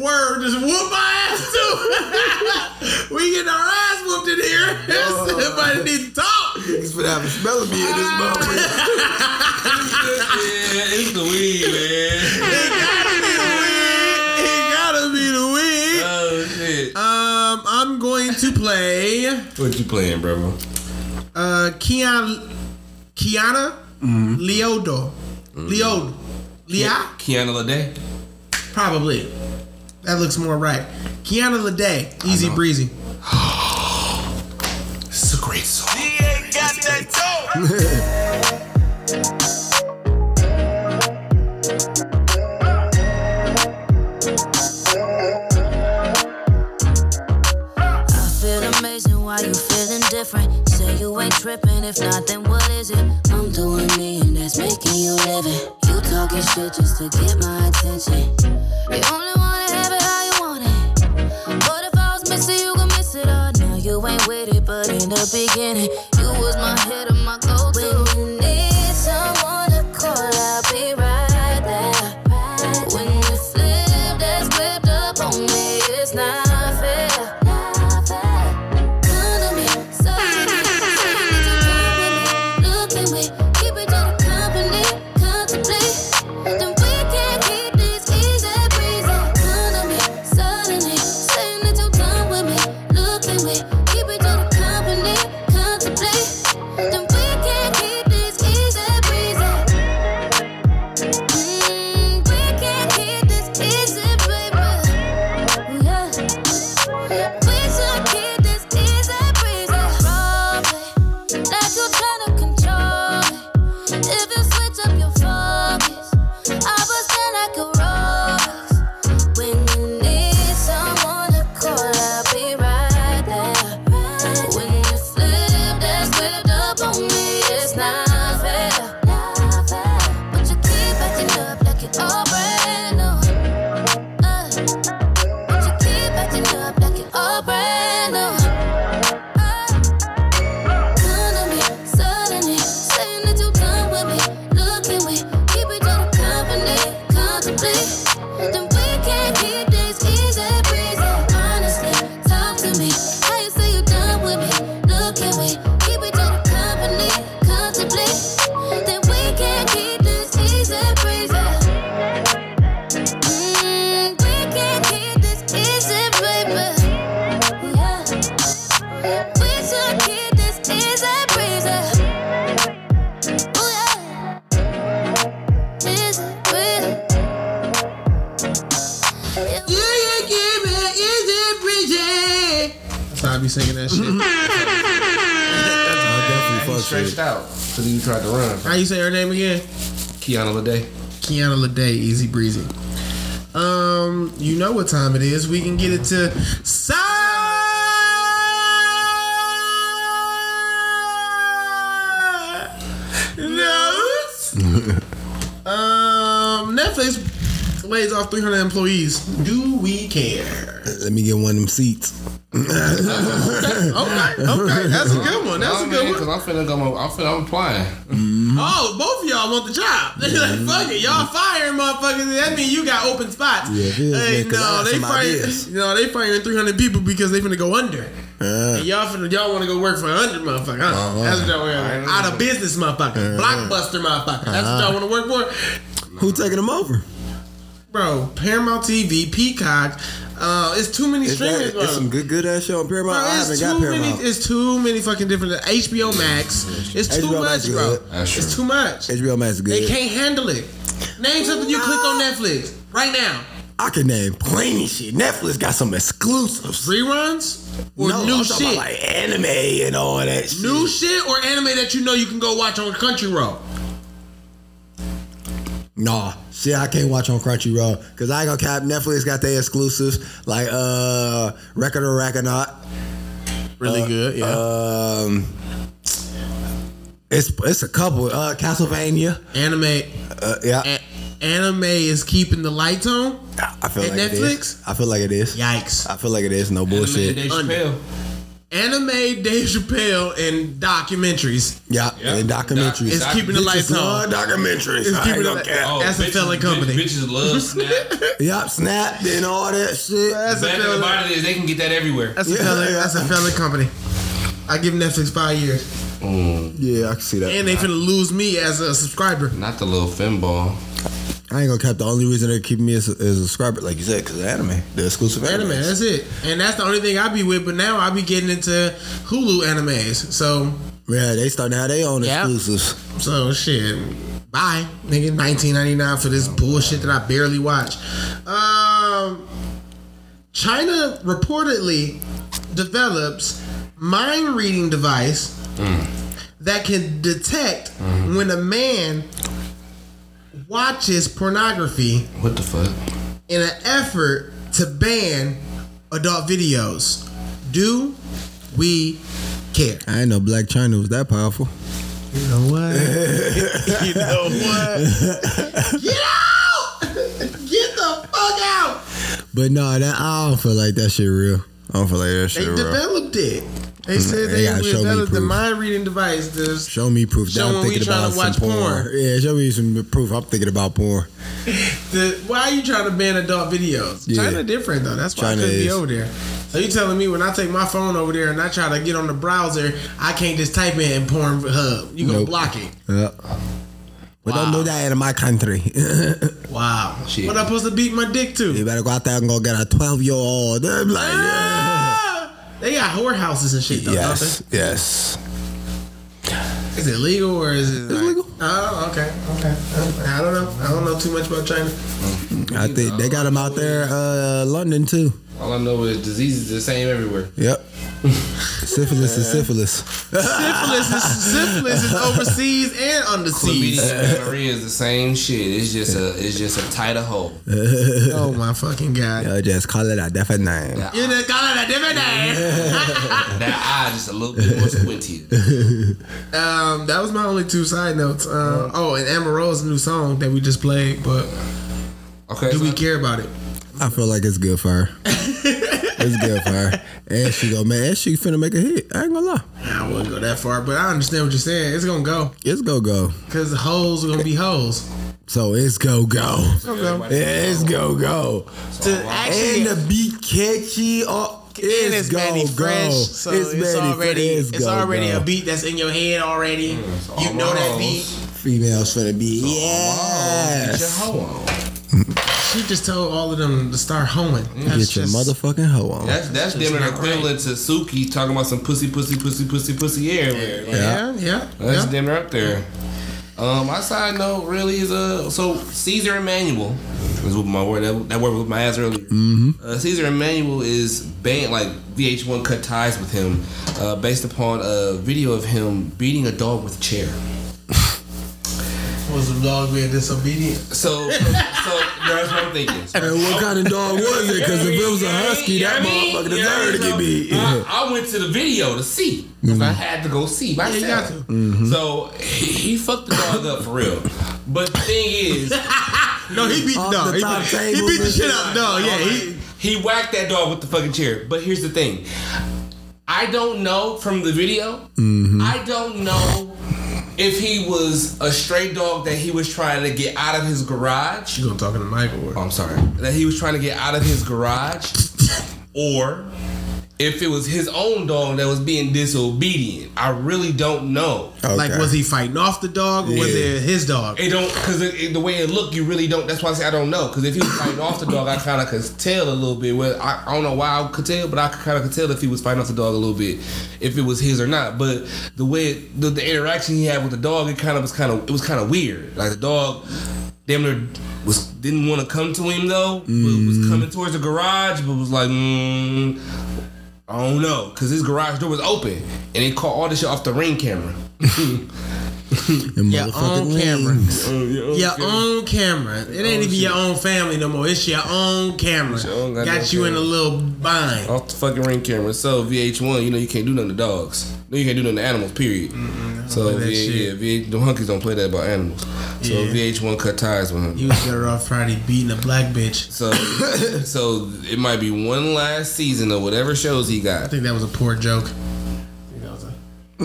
Word, just whoop my ass too. we getting our ass whooped in here. Somebody needs to talk. He's gonna have a smell of me in this moment. Yeah, it's the weed, man. It gotta be the weed. Oh shit. Um, I'm going to play What you playing, bro? uh Kiana Kiana Leodo. Leodo. Leah? Kiana Lede. Probably. That looks more right. Kiana Lede. Easy breezy. It's a great DA got that dope. I feel amazing, why you feeling different? Say you ain't tripping, if not, then what is it? I'm doing me, and that's making you living. Talking shit just to get my attention. You only wanna have it how you want it. But if I was missing, you could miss it all. Now you ain't with it, but in the beginning, you was my hit tried to run. How you say her name again? Kiana Lede. Kiana Lede, easy breezy. Um, you know what time it is. We can get it to lays off 300 employees. Do we care? Let me get one of them seats. Okay, okay, that's a good one. That's a good one. Because I'm finna go. I'm finna. I'm applying. Oh, both of y'all want the job. They're like, fuck it, y'all firing motherfuckers. That means you got open spots. Yeah, it is, hey, man, 'cause I no, they some firing. ideas. You know, they firing 300 people because they finna go under. Uh, And y'all finna, y'all want to go work for a 100 motherfucker. Huh? Uh-huh. That's what y'all want. Out of business motherfucker. Blockbuster motherfucker. That's what y'all want to work for. who taking them over? Bro, Paramount TV, Peacock. Uh, it's too many Is streaming. that, it's some good good ass show on Paramount. Bro, I it's haven't too got many. Paramount. It's too many fucking different. HBO Max. It's too HBO much, bro. That's It's true. too much. HBO Max is good. They can't handle it. Name something you click on Netflix right now. I can name plenty shit. Netflix got some exclusives. Reruns or no, new I'm shit. about like anime and all that shit. new shit or anime that you know you can go watch on Crunchyroll. Nah, shit, I can't watch on Crunchyroll because I ain't gonna cap. Netflix got their exclusives like uh, Record of Ragnarok. Really good, yeah. Um, it's it's a couple. Uh, Castlevania. anime, Uh, yeah, a- anime is keeping the lights on. I feel and like it Netflix? is. I feel like it is. Yikes! I feel like it is. No bullshit. Dave Under. Chappelle. Anime, Dave Chappelle, and documentaries. Yeah, Yeah. and documentaries. It's keeping the lights on. documentaries. It's I keeping ain't the gonna li- cap. Oh, That's a bitches- felon company. bitch- Bitches love Snap. Yup, Snap and all that shit. That's a Bad thing about it is they can get that everywhere. That's a Yeah, felon. That's a felon company. I give Netflix five years, mm. Yeah, I can see that. and they finna lose me as a subscriber. Not the little finball. I ain't gonna cap. The only reason they're keeping me as a, as a subscriber, like you said, because anime, the exclusive Anime, anime. that's it. And that's the only thing I be with. But now I be getting into Hulu animes. So, Yeah, they starting to have their own Yeah. exclusives. so shit. Bye, nigga. Nineteen ninety nine for this bullshit that I barely watch. Um, China reportedly develops mind reading device that can detect when a man watches pornography What the fuck? in an effort to ban adult videos. Do we care? I ain't know Blac Chyna was that powerful. You know what? you know what? Get out! Get the fuck out! But no, that I don't feel like that shit real. I don't feel like that They shit real. They developed it. They mm-hmm. said They they, gotta show me developed the mind reading device. The Show me proof. Show Now when I'm we thinking tryna about watch some porn. porn. Yeah, show me some proof. I'm thinking about porn. The, why are you trying to ban adult videos? Yeah. China different though. That's why China I couldn't be is. over there. So you telling me when I take my phone over there and I try to get on the browser, I can't just type in Pornhub. You gonna Nope. block it? Yeah. We don't do that in my country. Wow. Shit. What I supposed to beat my dick to? you better go out there and go get a 12 year old. I'm like, yeah. They got whorehouses and shit though, Yes, yes. don't they? Is it legal or is it? It's legal. Oh, okay, okay. I don't know. I don't know too much about China. I think they got them out there, uh, London too. All I know is disease is the same everywhere. Yep. syphilis is syphilis. Syphilis is syphilis is overseas and underseas. Chlamydia and gonorrhea is the same shit. It's just a it's just a tighter hole. Oh my fucking god! Yo, just call it a different name. That, You done call it a different name. that eye just a little bit more squinty. um, that was my only two side notes. Um, oh, and Amaro's new song that we just played, but Okay. do so- we care about it? I feel like it's good for her. it's good for her. And she go, man, and she finna make a hit. I ain't gonna lie. I wouldn't go that far, but I understand what you're saying. It's gonna go It's go go. because the hoes are gonna be hoes. So it's go go. go. It's go go. To actually, And the beat catchy. Oh, and it's it's go Mannie go. Fresh, so it's, Mannie already it's, It's go, already go. a beat that's in your head already. you know that beat. Females finna be Get your yes. hoe on. She just told all of them to start hoeing. That's Get your just- motherfucking hoe on. That's that's That's damn near not equivalent to Suki talking about some pussy, pussy, pussy, pussy, pussy everywhere. Like, Yeah, yeah. That's yeah. damn near up there. Um, my side note really is uh so Ceaser Emanuel is with my word that, that word with my ass earlier. Mm-hmm. Uh, Ceaser Emanuel is banned like VH1 cut ties with him uh, based upon a video of him beating a dog with a chair. Was the dog being disobedient? So, so, so that's what I'm thinking. And what kind of dog was it? Because if it was a husky, that motherfucker deserved to get beat. I, I went to the video to see. 'cause I mm-hmm. had to go see myself. you got to. Mm-hmm. So he, he fucked the dog up for real. But the thing is, No, he beat the dog. the He, beat- he beat the shit shit. out of the dog. Yeah, he. he whacked that dog with the fucking chair. But here's the thing. I don't know from the video. Mm-hmm. I don't know if he was a stray dog that he was trying to get out of his garage. You gonna talk to Michael? Oh, I'm sorry. That he was trying to get out of his garage, or if it was his own dog that was being disobedient. I really don't know. Okay. Like, was he fighting off the dog or was it his dog? It don't because it, it- the way it looked, you really don't. That's why I say I don't know. Because if he was fighting off the dog, I kind of could tell a little bit. Well, I, I don't know why I could tell, but I kind of could tell if he was fighting off the dog a little bit, if it was his or not. But the way it, the, the interaction he had with the dog, it kind of was kind of it was kind of weird. Like the dog, damn near was didn't want to come to him though, but was coming towards the garage, but was like. Mm, I don't know, cause his garage door was open and it caught all this shit off the ring camera. Your own camera. rings. Your own camera. It ain't even oh, your own family no more. It's your own camera. your own goddamn Got you in a little bind. off the fucking ring camera. So VH1, you know you can't do nothing to dogs. No, you can't do nothing to animals. Period. So play that V- shit. yeah, V- the hunkies don't play that about animals. So Yeah. VH1 cut ties with him. He was better off Friday beating a black bitch. So, so it might be one last season of whatever shows he got. I think that was a poor joke.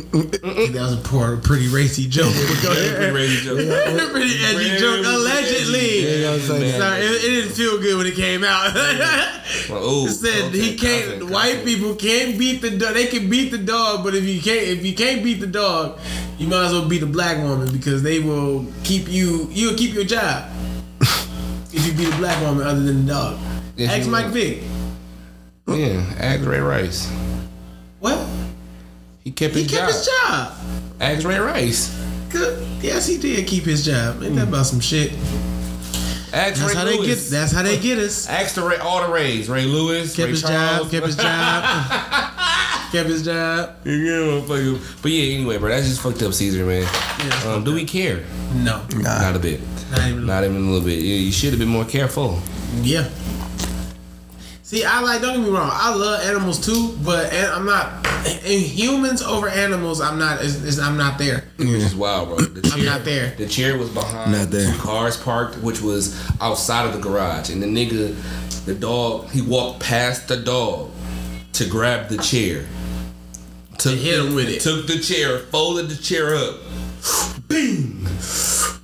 That was a poor, pretty racy joke. Pretty racy joke. pretty edgy joke, allegedly. edgy. Sorry, it, it didn't feel good when it came out. Well, ooh, It said he can't. content, white content. people can't beat the dog. They can beat the dog, but if you can't, if you can't beat the dog, you might as well beat a black woman because they will keep you. You will keep your job if you beat a black woman other than the dog. Yes, Ask Mike. Vick. Yeah, ask Ray Rice. What? He kept He his kept job. his job. Ask Ray Rice. Good. Yes, he did keep his job. Ain't that about some shit? Ask That's Ray how they Lewis. get. That's how they get us. Ask the Ray, all the Rays. Ray Lewis. Kept Ray his Charles. job. Kept his job. Kept his job. Yeah. But yeah, anyway, bro, that's just fucked up, Ceaser, man. Um, do we care? No. Not a bit. Not even. Not even a little bit. Yeah, you should have been more careful. Yeah. See, I like. Don't get me wrong. I love animals too, but an- I'm not. In humans over animals, I'm not. Is, is, I'm not there. Which is wild, bro. The I'm not there. The chair was behind Not there. two cars parked, which was outside of the garage. And the nigga, the dog, he walked past the dog to grab the chair. Took hit him with it. Took the chair, folded the chair up. Bing!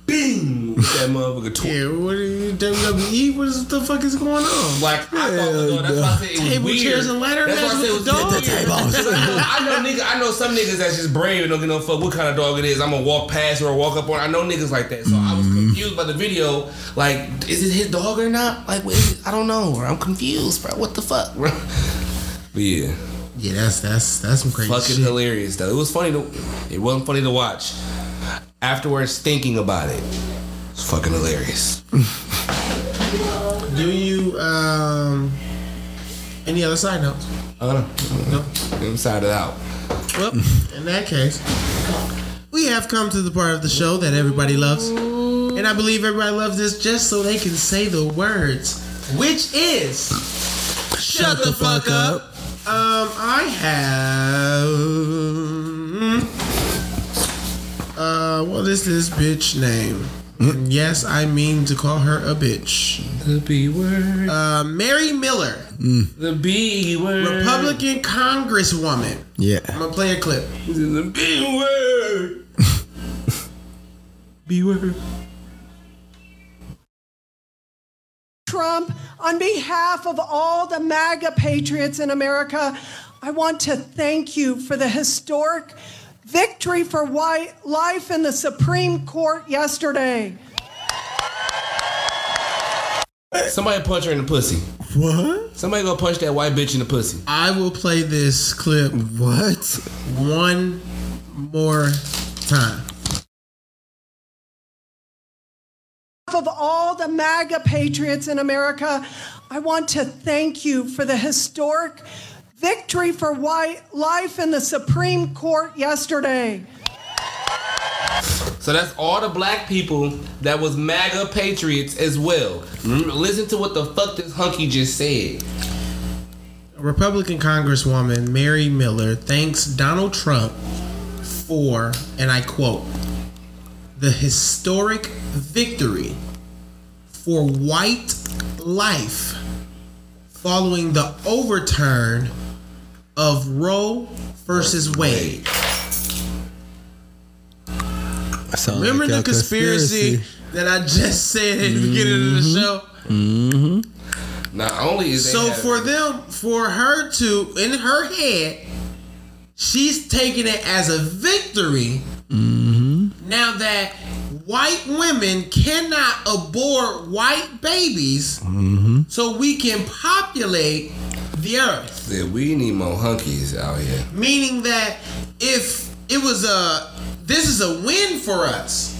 Bing! That motherfucker tw- Yeah, what are you WWE? What is the fuck is going on? Like I thought dog, that's why I said it was Table, weird. chairs, and ladder That's why I said it was the dog? The tables. I know nigga, I know some niggas that's just brave and don't give no fuck what kind of dog it is. I'm gonna walk past or walk up on. I know niggas like that, so I was mm-hmm. confused by the video. Like, is it his dog or not? Like, what is it? I don't know. I'm confused, bro. What the fuck, bro? But yeah, Yeah, that's that's that's some crazy fucking shit. hilarious though. It was funny to. It wasn't funny to watch. Afterwards, thinking about it, it's fucking hilarious. Do you um any other side notes? I don't know. Inside it out. Well, in that case, we have come to the part of the show that everybody loves. And I believe everybody loves this just so they can say the words, which is Shut, the, fuck, up. Um, I have uh what is this bitch name? And yes, I mean to call her a bitch. The B word. Uh, Mary Miller, The B word. Republican Congresswoman. Yeah. I'm gonna play a clip. The B word. B word. Trump, on behalf of all the MAGA patriots in America, I want to thank you for the historic victory for white life in the Supreme Court yesterday. Somebody punch her in the pussy. What? Somebody go punch that white bitch in the pussy. I will play this clip What? one more time. of all the MAGA patriots in America, I want to thank you for the historic victory for white life in the Supreme Court yesterday. So that's all the black people that was MAGA patriots as well. Listen to what the fuck this hunky just said. Republican Congresswoman Mary Miller thanks Donald Trump for, and I quote, the historic victory for white life following the overturn of Roe versus Wade. Remember like the a conspiracy, that I just said at the beginning of the mm-hmm. show? Mm-hmm. Not only is So for them, for her to, in her head, she's taking it as a victory. Mm-hmm. Now that white women cannot abort white babies, mm-hmm. so we can populate the earth. Yeah, we need more hunkies out here. Meaning that if it was a, this is a win for us.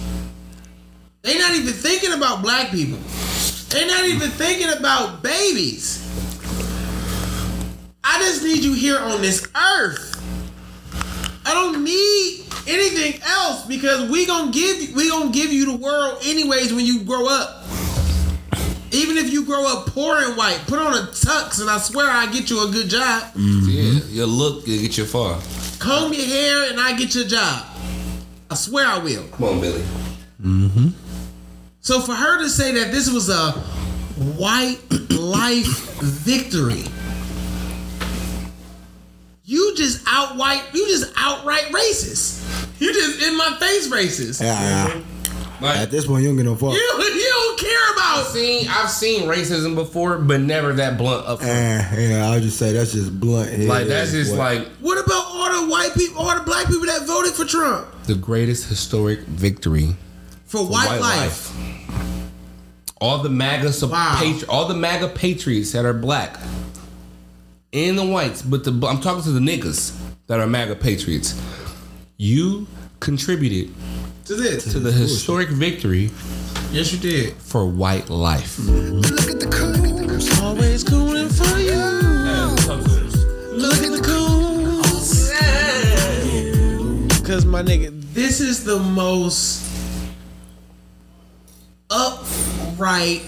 They're not even thinking about black people. They're not even thinking about babies. I just need you here on this earth. I don't need anything else because we gonna give we gonna give you the world anyways when you grow up. Even if you grow up poor and white, put on a tux and I swear I get you a good job. Yeah, your look will get you far. Comb your hair and I get your job. I swear I will. Come on, Billy. Mm-hmm. So for her to say that this was a white life victory, you just out white, you just outright racist. You just in my face racist. Yeah. Like, At this point, you don't get no fuck. You, you don't care I've about seen I've seen racism before, but never that blunt up. front. Eh, yeah, I'll just say that's just blunt. It Like that's is just what- like what about all the white people, all the black people that voted for Trump the greatest historic victory for for white, life? All the MAGA sup- Wow. patri- all the MAGA patriots that are black and the whites, but the I'm talking to the niggas that are MAGA patriots. You contributed to this to the historic victory. Yes, you did for white life. Mm-hmm. Look at the coons, always cooling for you. Look at the coons, cause my nigga, this is the most upright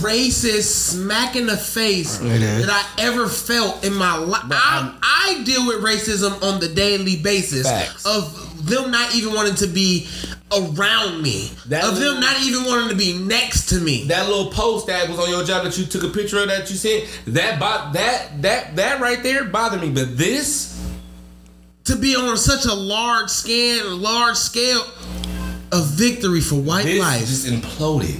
racist smack in the face that I ever felt in my life. I, I deal with racism on the daily basis Facts. of them not even wanting to be around me, That of little- them not even wanting to be next to me. That little post that was on your job that you took a picture of that you said that bo- that that that right there bothered me. But this, to be on such a large scale, large scale of victory for white this life. just imploded.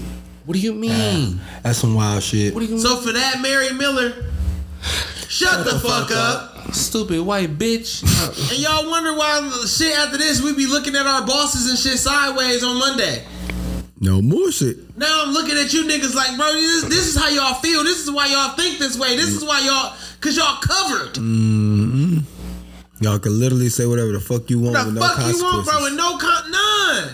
What do you mean? That's some wild shit. What do you mean? So for that, Mary Miller, shut, the, fuck, up. Stupid white bitch. And y'all wonder why the shit after this we be looking at our bosses and shit sideways on Monday. No more shit. Now I'm looking at you niggas like, bro, this, this is how y'all feel. This is why y'all think this way. This is why y'all, cause y'all covered. Mm-hmm. Y'all can literally say whatever the fuck you want the with no fuck you want, consequences. bro? With no con, none.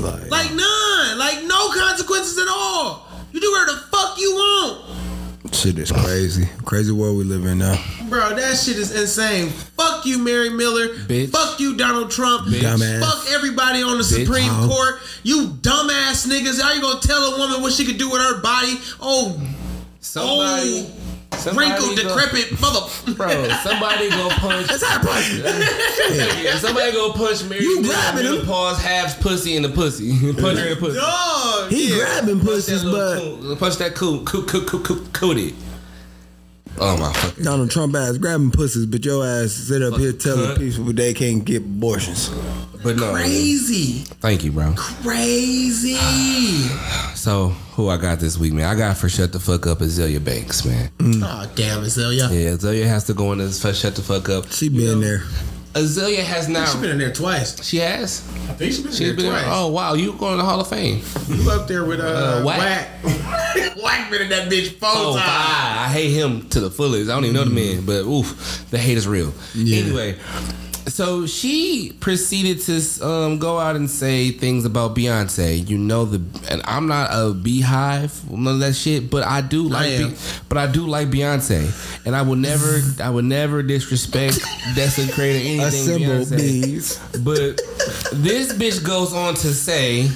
Like, Like none. Like no consequences at all. You do whatever the fuck you want. shit is crazy. Crazy world we live in now. Bro, that shit is insane. Fuck you, Mary Miller. Bitch. Fuck you, Donald Trump. Bitch. Dumbass. Fuck everybody on the Bitch. Supreme Wow. Court. You dumbass niggas. How you gonna tell a woman what she could do with her body? Oh, Somebody, oh, somebody wrinkled, go- decrepit mother. Bro, somebody go punch. That's how I Yeah, somebody go punch Mary You Miller, grabbing Miller him. Paws halves pussy in the pussy. punch her in the pussy. Dog. He yeah. grabbing Punch pussies, that but little coon- punch that cool, cool, cool, cool, cool, cootie. Oh my fucking. Donald Trump ass grabbing pussies, but your ass sit up here telling cunt. people they can't get abortions. But no. Crazy. Thank you, bro. Crazy. So who I got this week, man? I got for shut the fuck up Azealia Banks, man. Oh, damn, Azealia. Yeah, Azealia has to go in this for shut the fuck up. She been there. Azealia has now. She's been in there twice. She has. I think she's been She's in been. there twice. Oh wow, you going to the Hall of Fame? You up there with uh, Uh, Wack. Wack. Wack been in that bitch four Oh, times. I, I hate him to the fullest. I don't even know the man, but oof, the hate is real. Yeah. Anyway, so she proceeded to um, go out and say things about Beyonce. You know the, and I'm not a BeyHive, none of that shit, but I do like, am. Be- but I do like Beyonce, and I will never, I would never disrespect, desecrate, or anything. Assemble Beyonce. bees. But this bitch goes on to say.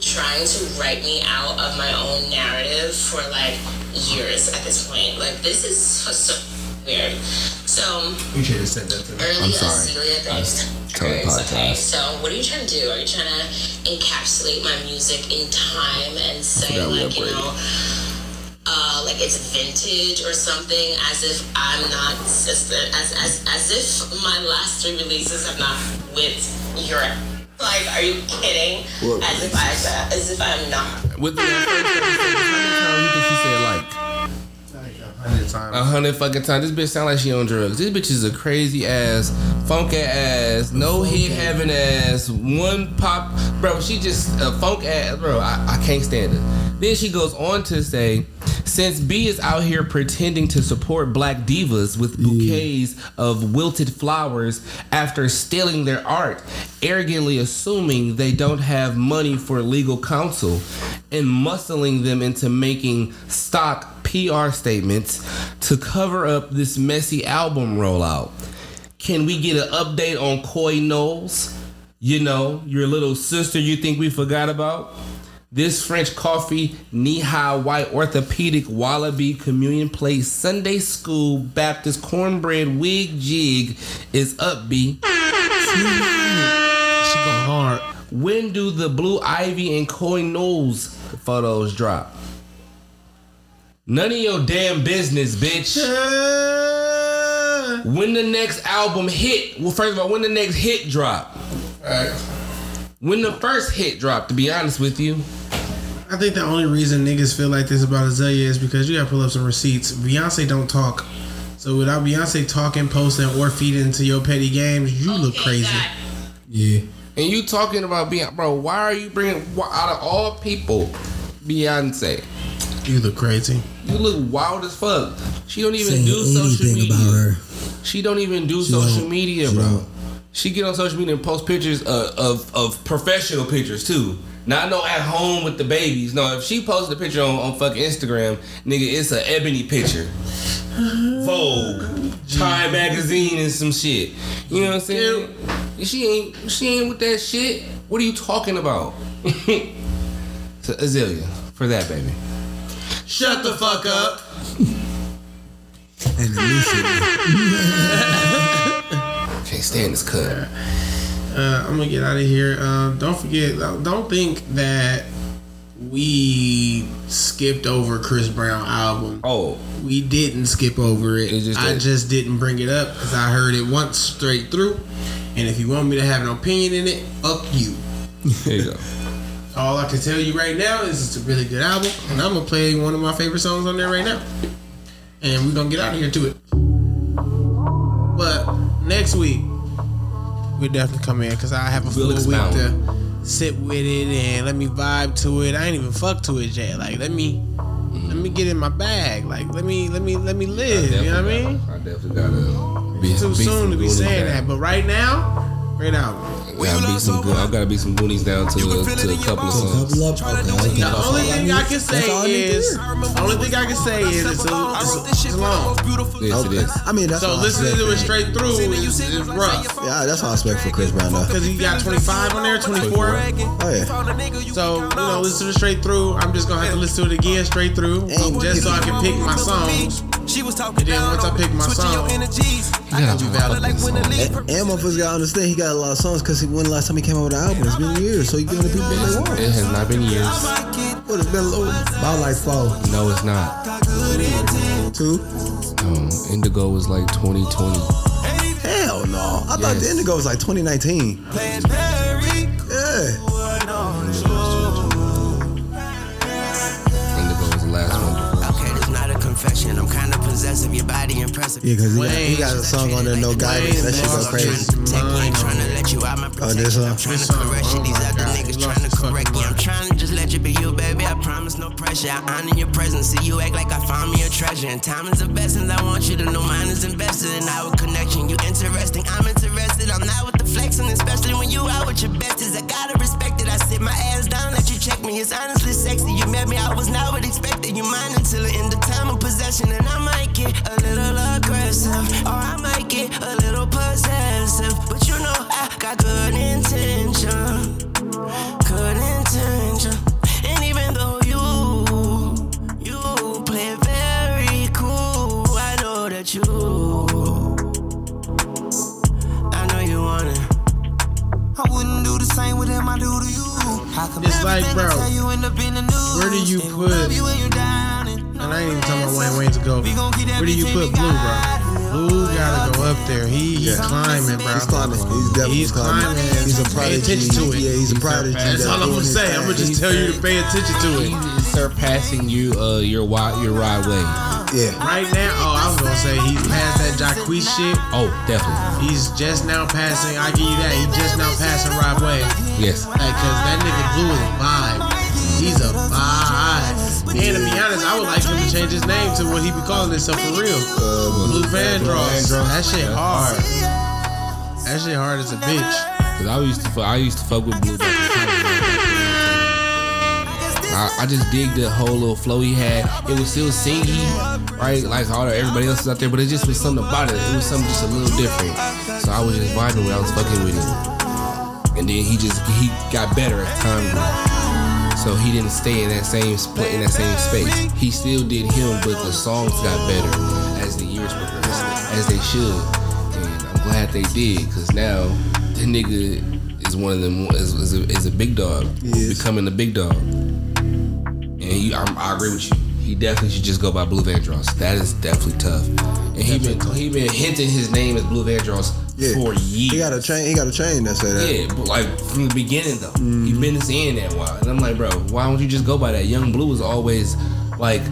trying to write me out of my own narrative for like years at this point. Like this is so, so weird. So You should have said that to me. early I'm sorry. Azealia Banks. totally okay. So what are you trying to do? Are you trying to encapsulate my music in time and say like you know? Uh, like it's vintage or something, as if I'm not as, as as as if my last three releases have not with your like. Are you kidding? What As if I as if I'm not. With the first episode, how many times you think she said like? Hundred times. A hundred fucking times. This bitch sound like she on drugs. This bitch is a crazy ass, funk ass, no hit having ass, one pop, bro. She just a funk ass, bro. I, I can't stand it. Then she goes on to say, since B is out here pretending to support black divas with bouquets of wilted flowers after stealing their art, arrogantly assuming they don't have money for legal counsel, and muscling them into making stock PR statements to cover up this messy album rollout. Can we get an update on Coy Knowles? You know, your little sister you think we forgot about? This French coffee, knee high white orthopedic wallaby communion plate Sunday school Baptist cornbread wig jig is up, B. She go hard. When do the Blue Ivy and Coy Knowles photos drop? None of your damn business, bitch. When the next album hit? Well, first of all, when the next hit drop? When the first hit drop? To be honest with you, I think the only reason niggas feel like this about Azealia is because you gotta pull up some receipts. Beyonce don't talk. So without Beyonce talking, posting, or feeding into your petty games, you look crazy. Yeah. and you talking about Beyonce, bro? Why are you bringing why- out of all people Beyonce? You look crazy. You look wild as fuck. She don't even Saying do social media. about her. She don't even do She social media, She bro. don't. She get on social media and post pictures of, of, of professional pictures too. Not no at home with the babies. No, if she posted a picture on, on fucking Instagram, nigga, it's an ebony picture. Vogue. Time mm-hmm. magazine and some shit. You know what I'm saying? She ain't she ain't with that shit. What are you talking about? so Azealia, for that baby. Shut the fuck up. And Can't stand this cut. Uh, I'm gonna get out of here. Um, don't forget. Don't think that we skipped over Chris Brown album. Oh, we didn't skip over it. just I that- just didn't bring it up because I heard it once straight through. And if you want me to have an opinion in it, fuck you. There you go. All I can tell you right now is it's a really good album, and I'm gonna play one of my favorite songs on there right now. And we're gonna get out of here to it. But next week, we'll definitely come in because I have a full We'll week to sit with it and let me vibe to it. I ain't even fuck to it yet. Like let me let me get in my bag. Like let me let me let me live. You know what I mean? I definitely gotta be Too be soon to be saying that, but right now, right now. Gotta be some good. I gotta be some Goonies down to, a- to a couple of songs. The only thing I can say is, the only thing I can say is it's, a, it's, it's long. Yes, it is. I mean, that's so listening to it straight through is, is rough. Yeah, that's what I expect for Chris Brown though. Because he got 25 on there, 24. Oh yeah. So, you know, listen to it straight through. I'm just going to have to listen to it again straight through. Just so I can pick my songs. She was talking And then once I pick my song, energies. I gotta be valid. And, and motherfuckers gotta understand he got a lot of songs because when the last time he came out with an album? It's been years, so he giving the people what they want. It has not been years. What it's been a little, about like four. No, it's not. Two? Um, Indigo was like 2020. Hell no. I thought the Indigo was like 2019. Yeah. Impressive. Yeah, because he, got- he got a song on there, No Guidance. That shit go crazy. Ain't trying to let you out my Oh, this one? Trying to correct you. These other niggas trying to correct you. I'm trying to just let you be you, baby. I promise no pressure. I honor your presence. See you act like I found me a treasure. And time is a blessing. I want you to know It's like, bro, you end up in? Where do you put? love you when you're down and And I ain't even talking about Wayne Wayne to go. Where do you put Bleu, bro? Bleu gotta go up there. He, he's Yeah. climbing, bro. He's climbing. He's definitely He's climbing. climbing. He's a prodigy. Pay attention to it. Yeah, he's a prodigy. That's all I'm gonna say. I'm gonna just tell you to pay attention to it. He's surpassing you, uh, your wide, your ride way. Yeah. Right now, oh, I was gonna say he's past that Jacquees shit. Oh, definitely. He's just now passing. I give you that. He's just now passing Rod Wave. Yes. Like, cause that nigga Bleu is a vibe. He's a vibe. And to be honest, I would like him to change his name to what he be calling himself for real. Uh, Bleu Vandross. That shit hard. That shit hard as a bitch. Cause I used to, I used to fuck with Bleu. Back in college. I, I just dig the whole little flow he had. It was still singy, right? Like all the, everybody else is out there, but it just was something about it. It was something just a little different. So I was just vibing when I was fucking with him. And then he just he got better as time grew. So he didn't stay in that same split in that same space. He still did him, but the songs got better as the years progressed, as they should. And I'm glad they did, cause now the nigga is one of them is, is, a, is a big dog, becoming a big dog. And I'm, I agree with you. He definitely should just go by Bleu Vandross. That is definitely tough. And he been he been hinting his name as Bleu Vandross Yeah. for years. He got a chain. He got a chain that said that. Yeah, but like from the beginning though, he mm-hmm. been saying that while, and I'm like, bro, why don't you just go by that? Yung Bleu is always like,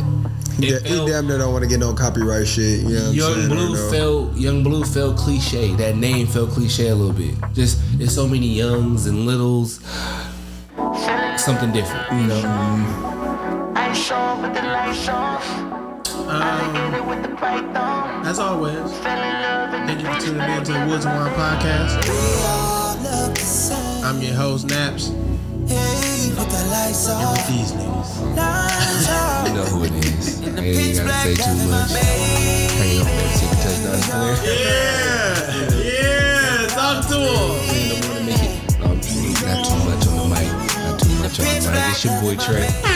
He, it he damn near don't want to get no copyright shit. You know what I'm Young saying? Bleu felt Yung Bleu felt cliche. That name felt cliche a little bit. Just there's so many youngs and littles. Something different, you know. Ice on with the lights off. As always, thank you for tuning in to the Woods and Wine Podcast. I'm your host, Naps. And with these niggas. You know who it is. I ain't even gotta say too much. Hang on, let's see the touchdown player. Yeah, yeah. Talk to him. I don't want to make it um, not too much on the mic. Not too much on the mic. It's your boy Trey.